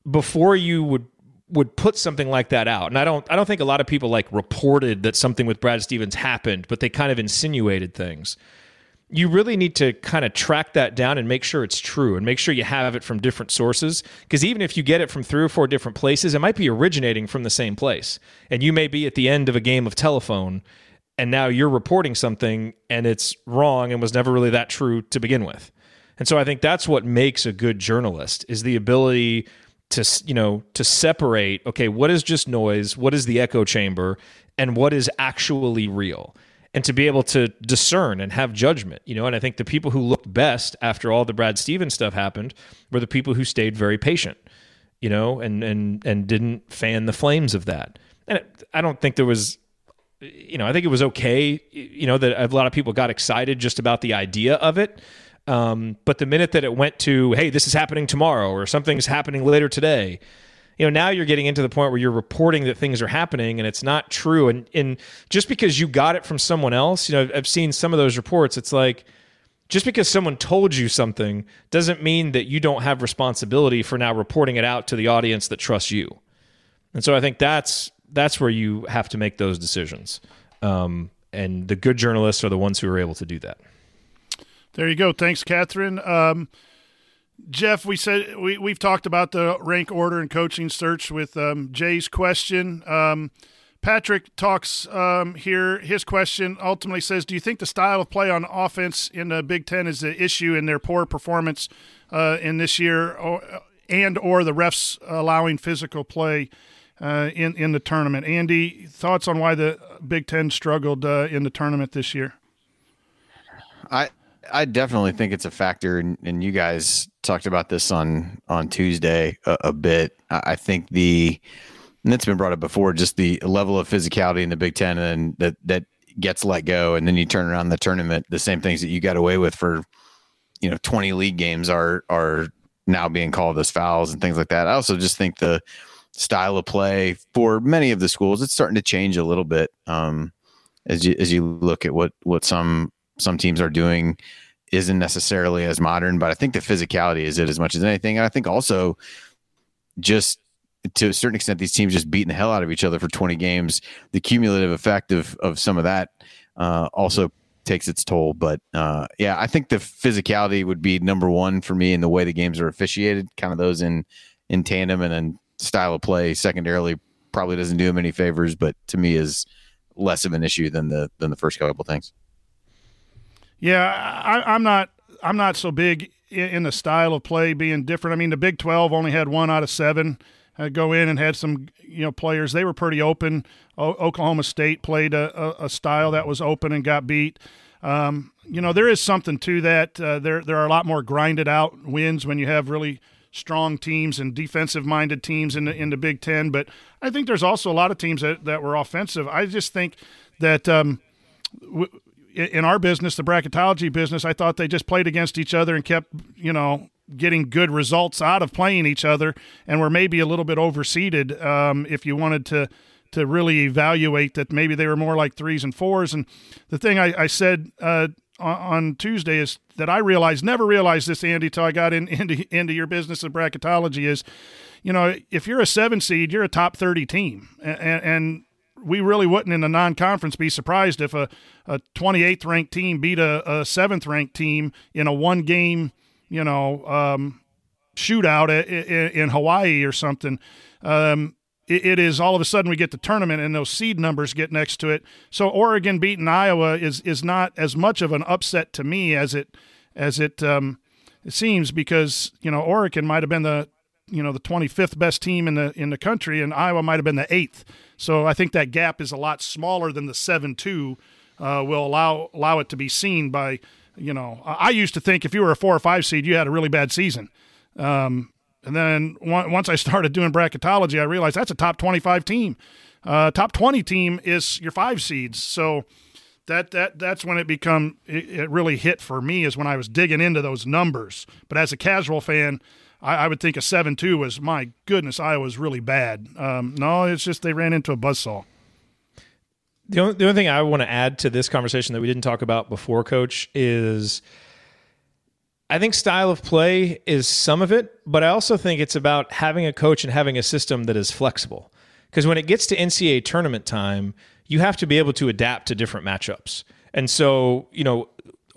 S9: before you would would put something like that out. And I don't I don't think a lot of people like reported that something with Brad Stevens happened, but they kind of insinuated things. You really need to kind of track that down and make sure it's true and make sure you have it from different sources because even if you get it from three or four different places, it might be originating from the same place. And you may be at the end of a game of telephone and now you're reporting something and it's wrong and was never really that true to begin with. And so I think that's what makes a good journalist is the ability to you know to separate okay what is just noise what is the echo chamber and what is actually real and to be able to discern and have judgment you know and i think the people who looked best after all the brad stevens stuff happened were the people who stayed very patient you know and and and didn't fan the flames of that. And i don't think there was you know i think it was okay you know that a lot of people got excited just about the idea of it. Um, but the minute that it went to, hey, this is happening tomorrow or something's happening later today, you know, now you're getting into the point where you're reporting that things are happening and it's not true. And, and just because you got it from someone else, you know, I've seen some of those reports. It's like, just because someone told you something doesn't mean that you don't have responsibility for now reporting it out to the audience that trusts you. And so I think that's that's where you have to make those decisions. Um, and the good journalists are the ones who are able to do that.
S1: There you go. Thanks, Catherine. Um, Jeff, we said we we've talked about the rank order and coaching search with um, Jay's question. Um, Patrick talks um, here. His question ultimately says, "Do you think the style of play on offense in the Big Ten is the issue in their poor performance uh, in this year, or, and or the refs allowing physical play uh, in in the tournament?" Andy, thoughts on why the Big Ten struggled uh, in the tournament this year?
S5: I I definitely think it's a factor, and you guys talked about this on on Tuesday a, a bit. I, I think the and it's been brought up before, just the level of physicality in the Big Ten, and that that gets let go, and then you turn around the tournament, the same things that you got away with for you know 20 league games are are now being called as fouls and things like that. I also just think the style of play for many of the schools it's starting to change a little bit um, as you as you look at what what some some teams are doing isn't necessarily as modern, but I think the physicality is it as much as anything. And I think also just to a certain extent, these teams just beating the hell out of each other for 20 games. The cumulative effect of, of some of that uh, also takes its toll. But uh, yeah, I think the physicality would be number one for me in the way the games are officiated, kind of those in, in tandem and then style of play secondarily probably doesn't do him any favors, but to me is less of an issue than the, than the first couple things.
S1: Yeah, I, am not. I'm not so big in, in, the style of play being different. I mean, the Big 12 only had one out of seven uh, go in and had some you know players. They were pretty open. O- Oklahoma State played a, a, a, style that was open and got beat. Um, you know, there is something to that. Uh, there there are a lot more grinded out wins when you have really strong teams and defensive minded teams in the in the Big Ten. But I think there's also a lot of teams that, that were offensive. I just think that um, in our business, the bracketology business, I thought they just played against each other and kept, you know, getting good results out of playing each other, and were maybe a little bit overseeded. Um, if you wanted to to really evaluate that, maybe they were more like threes and fours. And the thing I, I said uh, on, Tuesday is that I realized, never realized this, Andy, till I got in, into into your business of bracketology is, you know, if you're a seven seed, you're a top thirty team, and, and we really wouldn't in the non-conference be surprised if a, a 28th ranked team beat a, a 7th ranked team in a one game, you know, um, shootout in, in, Hawaii or something. Um, it, it is all of a sudden we get the tournament and those seed numbers get next to it. So Oregon beating Iowa is is not as much of an upset to me as it as it um, it seems because you know Oregon might have been the you know the 25th best team in the in the country and Iowa might have been the 8th. So I think that gap is a lot smaller than the 7-2 uh, will allow allow it to be seen by you know I used to think if you were a 4 or 5 seed you had a really bad season. Um, and then once I started doing bracketology I realized that's a top 25 team. Uh, top 20 team is your 5 seeds. So that that that's when it become it, it, really hit for me is when I was digging into those numbers. But as a casual fan, I, I would think a seven two was my goodness, Iowa's really bad. Um, no, it's just they ran into a buzzsaw.
S9: The only, the only thing I want to add to this conversation that we didn't talk about before, Coach, is I think style of play is some of it, but I also think it's about having a coach and having a system that is flexible. Because when it gets to NCAA tournament time, you have to be able to adapt to different matchups. And so, you know,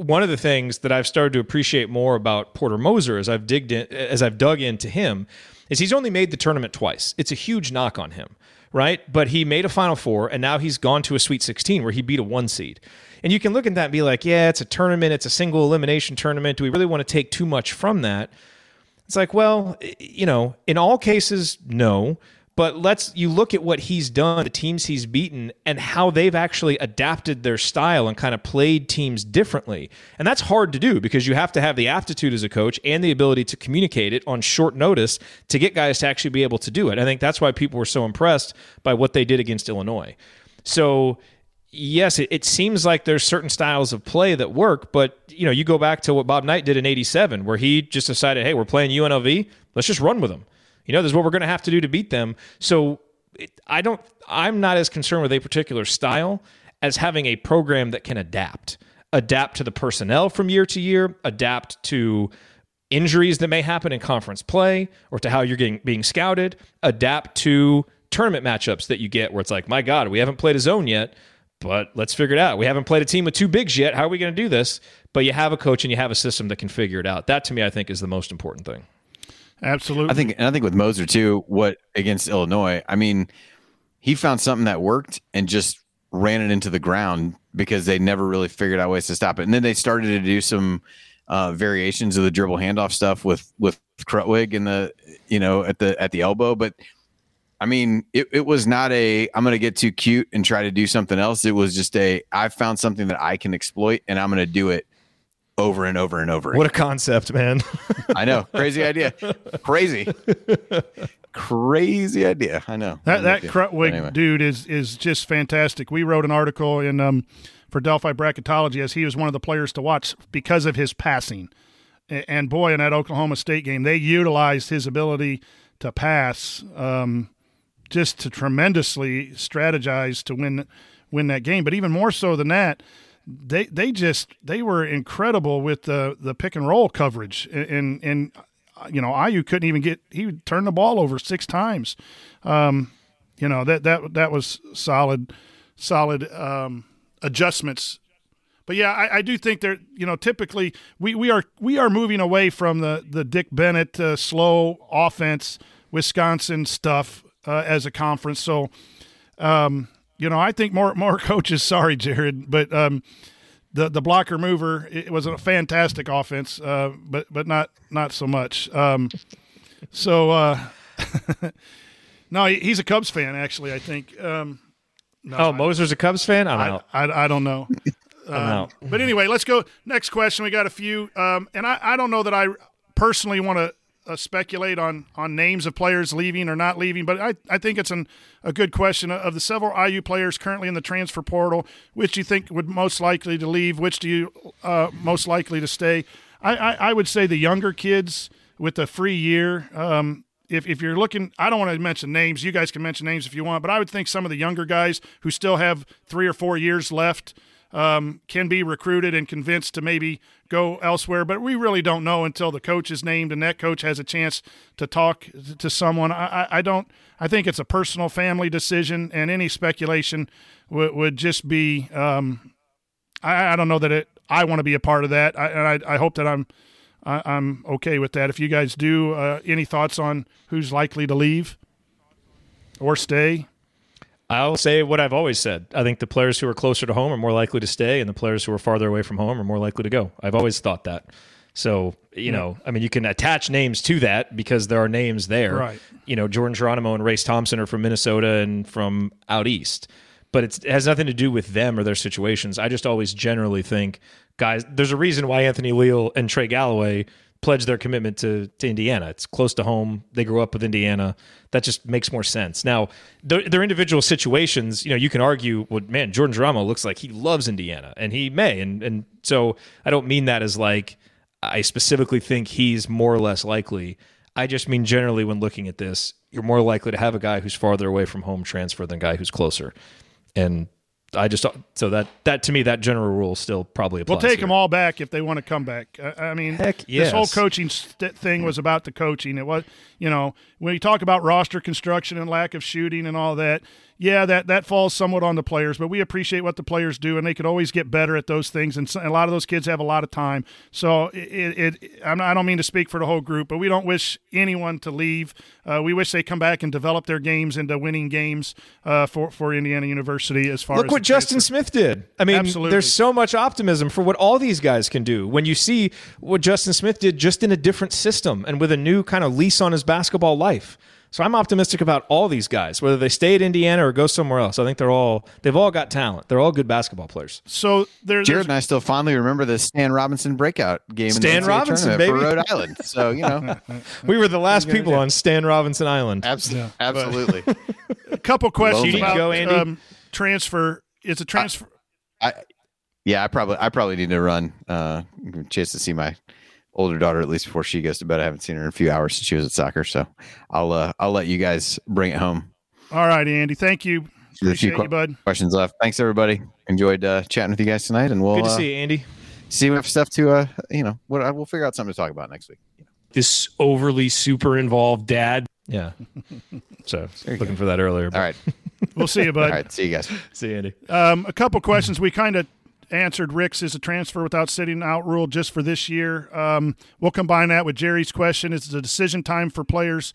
S9: one of the things that I've started to appreciate more about Porter Moser as I've digged in, as I've dug into him is he's only made the tournament twice. It's a huge knock on him, right? But he made a Final Four, and now he's gone to a Sweet 16 where he beat a one seed. And you can look at that and be like, yeah, it's a tournament, it's a single elimination tournament. Do we really want to take too much from that? It's like, well, you know, in all cases, no. But let's you look at what he's done, the teams he's beaten, and how they've actually adapted their style and kind of played teams differently. And that's hard to do because you have to have the aptitude as a coach and the ability to communicate it on short notice to get guys to actually be able to do it. I think that's why people were so impressed by what they did against Illinois. So yes, it, it, seems like there's certain styles of play that work, but you know, you go back to what Bob Knight did in '87, where he just decided, hey, we're playing UNLV, let's just run with them. You know, this is what we're going to have to do to beat them. So it, I don't, I'm not as concerned with a particular style as having a program that can adapt, adapt to the personnel from year to year, adapt to injuries that may happen in conference play or to how you're getting being scouted, adapt to tournament matchups that you get where it's like, my God, we haven't played a zone yet, but let's figure it out. We haven't played a team with two bigs yet. How are we going to do this? But you have a coach and you have a system that can figure it out. That to me, I think, is the most important thing.
S1: Absolutely.
S5: I think, and I think with Moser too, what against Illinois, I mean, he found something that worked and just ran it into the ground because they never really figured out ways to stop it. And then they started to do some uh, variations of the dribble handoff stuff with with Krutwig in the you know at the at the elbow, but. I mean, it, it was not a I'm going to get too cute and try to do something else. It was just a I found something that I can exploit and I'm going to do it over and over and over.
S9: What again. a concept, man.
S5: I know. Crazy idea. Crazy. Crazy idea. I know.
S1: That that Krutwig anyway. dude is is just fantastic. We wrote an article in um for Delphi Bracketology as he was one of the players to watch because of his passing. And boy, in that Oklahoma State game, they utilized his ability to pass um, just to tremendously strategize to win win that game. But even more so than that, they they just they were incredible with the the pick and roll coverage and and you know IU couldn't even get he turned the ball over six times. Um, you know that that that was solid solid um, adjustments. But yeah, I, I do think that you know typically we, we are we are moving away from the the Dick Bennett uh, slow offense Wisconsin stuff uh, as a conference. So um, you know, I think more more coaches. Sorry, Jared, but um, the the blocker mover it was a fantastic offense, uh, but but not not so much. Um, so uh, no, he's a Cubs fan actually. I think. Um,
S9: no, oh, I, Moser's a Cubs fan. I'm
S1: I,
S9: out.
S1: I, I don't know.
S9: I'm um, out.
S1: But anyway, let's go next question. We got a few, um, and I, I don't know that I personally want to uh, speculate on on names of players leaving or not leaving, but I, I think it's an, a good question. Of the several IU players currently in the transfer portal, which do you think would most likely to leave? Which do you uh, most likely to stay? I, I, I, would say the younger kids with a free year. Um, if, if you're looking, I don't want to mention names. You guys can mention names if you want, but I would think some of the younger guys who still have three or four years left – um, can be recruited and convinced to maybe go elsewhere. But we really don't know until the coach is named and that coach has a chance to talk to someone. I, I don't. I think it's a personal family decision, and any speculation would, would just be. Um, I, I, don't know that it. I want to be a part of that, I, and I, I hope that I'm. I, am okay with that. If you guys do, uh, any thoughts on who's likely to leave or stay?
S9: I'll say what I've always said. I think the players who are closer to home are more likely to stay, and the players who are farther away from home are more likely to go. I've always thought that. So, you know, I mean, you can attach names to that because there are names there.
S1: Right.
S9: You know, Jordan Geronimo and Race Thompson are from Minnesota and from out east. But it has nothing to do with them or their situations. I just always generally think, guys, there's a reason why Anthony Leal and Trey Galloway pledge their commitment to, to Indiana. It's close to home. They grew up with Indiana. That just makes more sense. Now, their, their individual situations, you know, you can argue, well, man, Jordan Geronimo looks like he loves Indiana, and he may. And, and so I don't mean that as like, I specifically think he's more or less likely. I just mean generally when looking at this, you're more likely to have a guy who's farther away from home transfer than a guy who's closer. And I just so that that to me that general rule still probably applies.
S1: We'll take
S9: here.
S1: them all back if they want to come back. I, I mean,
S9: Heck,
S1: this whole coaching st- thing was about the coaching. It was, you know, when you talk about roster construction and lack of shooting and all that, yeah, that that falls somewhat on the players. But we appreciate what the players do, and they could always get better at those things. And a lot of those kids have a lot of time. So it, it, not, I don't mean to speak for the whole group, but we don't wish anyone to leave. Uh, we wish they come back and develop their games into winning games uh, for for Indiana University. As far
S9: Look
S1: as
S9: what Justin
S1: transfer-
S9: Smith did. I mean,
S1: Absolutely.
S9: there's so much optimism for what all these guys can do. When you see what Justin Smith did just in a different system and with a new kind of lease on his basketball life. So I'm optimistic about all these guys, whether they stay at Indiana or go somewhere else. I think they're all they've all got talent. They're all good basketball players.
S1: So there,
S5: Jared and I still fondly remember the Stan Robinson breakout game.
S9: Stan
S5: in the
S9: Robinson,
S5: tournament
S9: baby.
S5: for Rhode Island. So you know,
S9: We were the last people on Stan Robinson Island.
S5: abs- absolutely.
S1: a couple questions about
S9: Go, Andy.
S1: Um, transfer. It's a transfer.
S5: I, yeah, I probably I probably need to run. Uh, chance to see my older daughter at least before she goes to bed. I haven't seen her in a few hours since she was at soccer, so I'll uh, I'll let you guys bring it home.
S1: All right, Andy. Thank you.
S5: There's a few
S1: Appreciate you, bud.
S5: questions left. Thanks everybody. Enjoyed uh, chatting with you guys tonight, and we'll
S9: Good to
S5: uh,
S9: see you, Andy.
S5: see if we have stuff to uh you know what we'll figure out something to talk about next week.
S12: This overly super involved dad.
S9: Yeah. So looking
S5: go.
S9: for that earlier. but-
S5: All right,
S1: We'll see you, bud.
S5: right. See you guys.
S9: See you, Andy.
S1: Um, a couple questions. We kind of answered Rick's is a transfer without sitting out rule just for this year. Um, we'll combine that with Jerry's question. Is the decision time for players?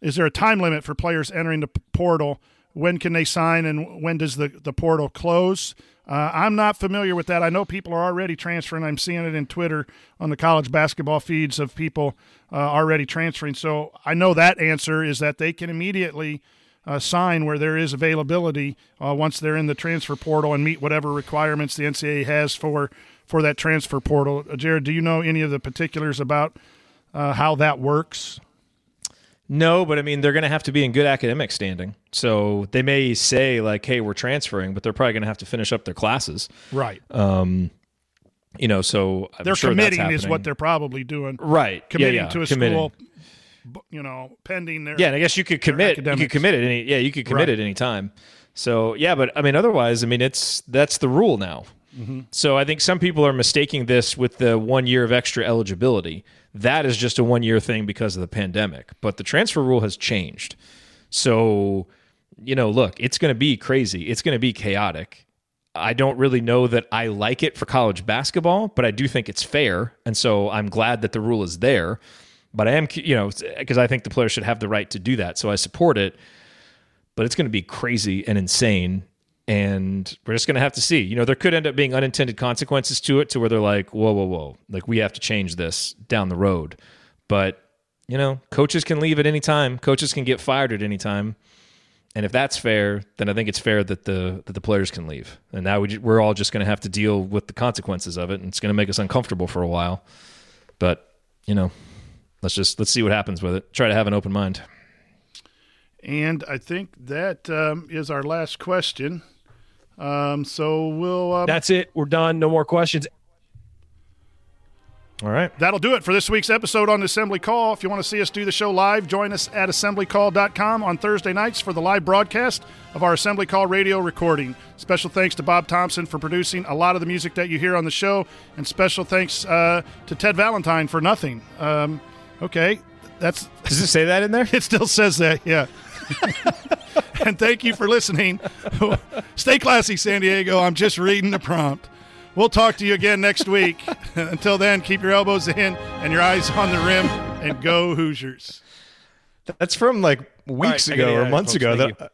S1: Is there a time limit for players entering the portal? When can they sign and when does the, the portal close? Uh, I'm not familiar with that. I know people are already transferring. I'm seeing it in Twitter on the college basketball feeds of people uh, already transferring. So I know that answer is that they can immediately uh, sign where there is availability uh, once they're in the transfer portal and meet whatever requirements the NCAA has for for that transfer portal. Uh, Jared, do you know any of the particulars about uh, how that works?
S9: No, but I mean, they're going to have to be in good academic standing. So they may say, like, hey, we're transferring, but they're probably going to have to finish up their classes.
S1: Right.
S9: Um, you know, so I'm
S1: they're
S9: sure
S1: committing is what they're probably doing.
S9: right
S1: Committing
S9: yeah,
S1: to a
S9: committing.
S1: school, you know, pending their
S9: Yeah, and I guess you could commit. You could commit at any. Yeah, you could commit
S1: Right.
S9: at any time. So yeah, but I mean, otherwise, I mean, it's that's the rule now.
S1: Mm-hmm.
S9: So I think some people are mistaking this with the one year of extra eligibility. That is just a one year thing because of the pandemic. But the transfer rule has changed. So you know, look, it's going to be crazy. It's going to be chaotic. I don't really know that I like it for college basketball, but I do think it's fair, and so I'm glad that the rule is there. But I am, you know, because I think the players should have the right to do that, so I support it. But it's going to be crazy and insane, and we're just going to have to see. You know, there could end up being unintended consequences to it, to where they're like, "Whoa, whoa, whoa!" Like we have to change this down the road. But you know, coaches can leave at any time. Coaches can get fired at any time. And if that's fair, then I think it's fair that the that the players can leave. And now we, we're all just going to have to deal with the consequences of it, and it's going to make us uncomfortable for a while. But you know, let's just let's see what happens with it. Try to have an open mind.
S1: And I think that um, is our last question. Um, so we'll. Um,
S12: That's it. We're done. No more questions.
S9: All right.
S1: That'll do it for this week's episode on Assembly Call. If you want to see us do the show live, join us at assemblycall.com on Thursday nights for the live broadcast of our Assembly Call radio recording. Special thanks to Bob Thompson for producing a lot of the music that you hear on the show, and special thanks uh, to Ted Valentine for nothing. Um, okay, that's
S9: Does it say that in there?
S1: it. Still says that, yeah. and thank you for listening. Stay classy, San Diego. I'm just reading the prompt. We'll talk to you again next week. Until then, keep your elbows in and your eyes on the rim, and go Hoosiers.
S9: That's from like weeks
S12: right,
S9: ago or months
S12: folks,
S9: ago. That,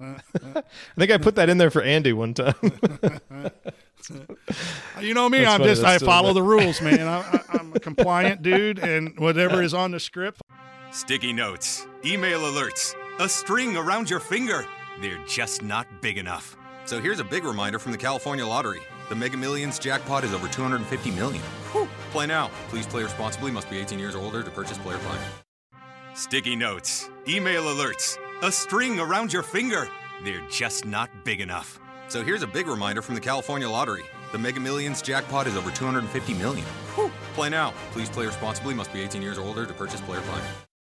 S9: I think I put that in there for Andy one time.
S1: You know me.
S9: That's
S1: I'm
S9: funny,
S1: just
S9: that's
S1: I follow
S9: good.
S1: the rules, man. I, I, I'm a compliant dude, and whatever is on the script.
S6: Sticky notes, email alerts, a string around your finger. They're just not big enough. So here's a big reminder from the California Lottery. The Mega Millions jackpot is over 250 million. Whew. Play now. Please play responsibly. Must be 18 years or older to purchase player plan. Sticky notes, email alerts, a string around your finger. They're just not big enough. So here's a big reminder from the California Lottery. The Mega Millions jackpot is over 250 million. Whew. Play now. Please play responsibly. Must be 18 years or older to purchase player plan.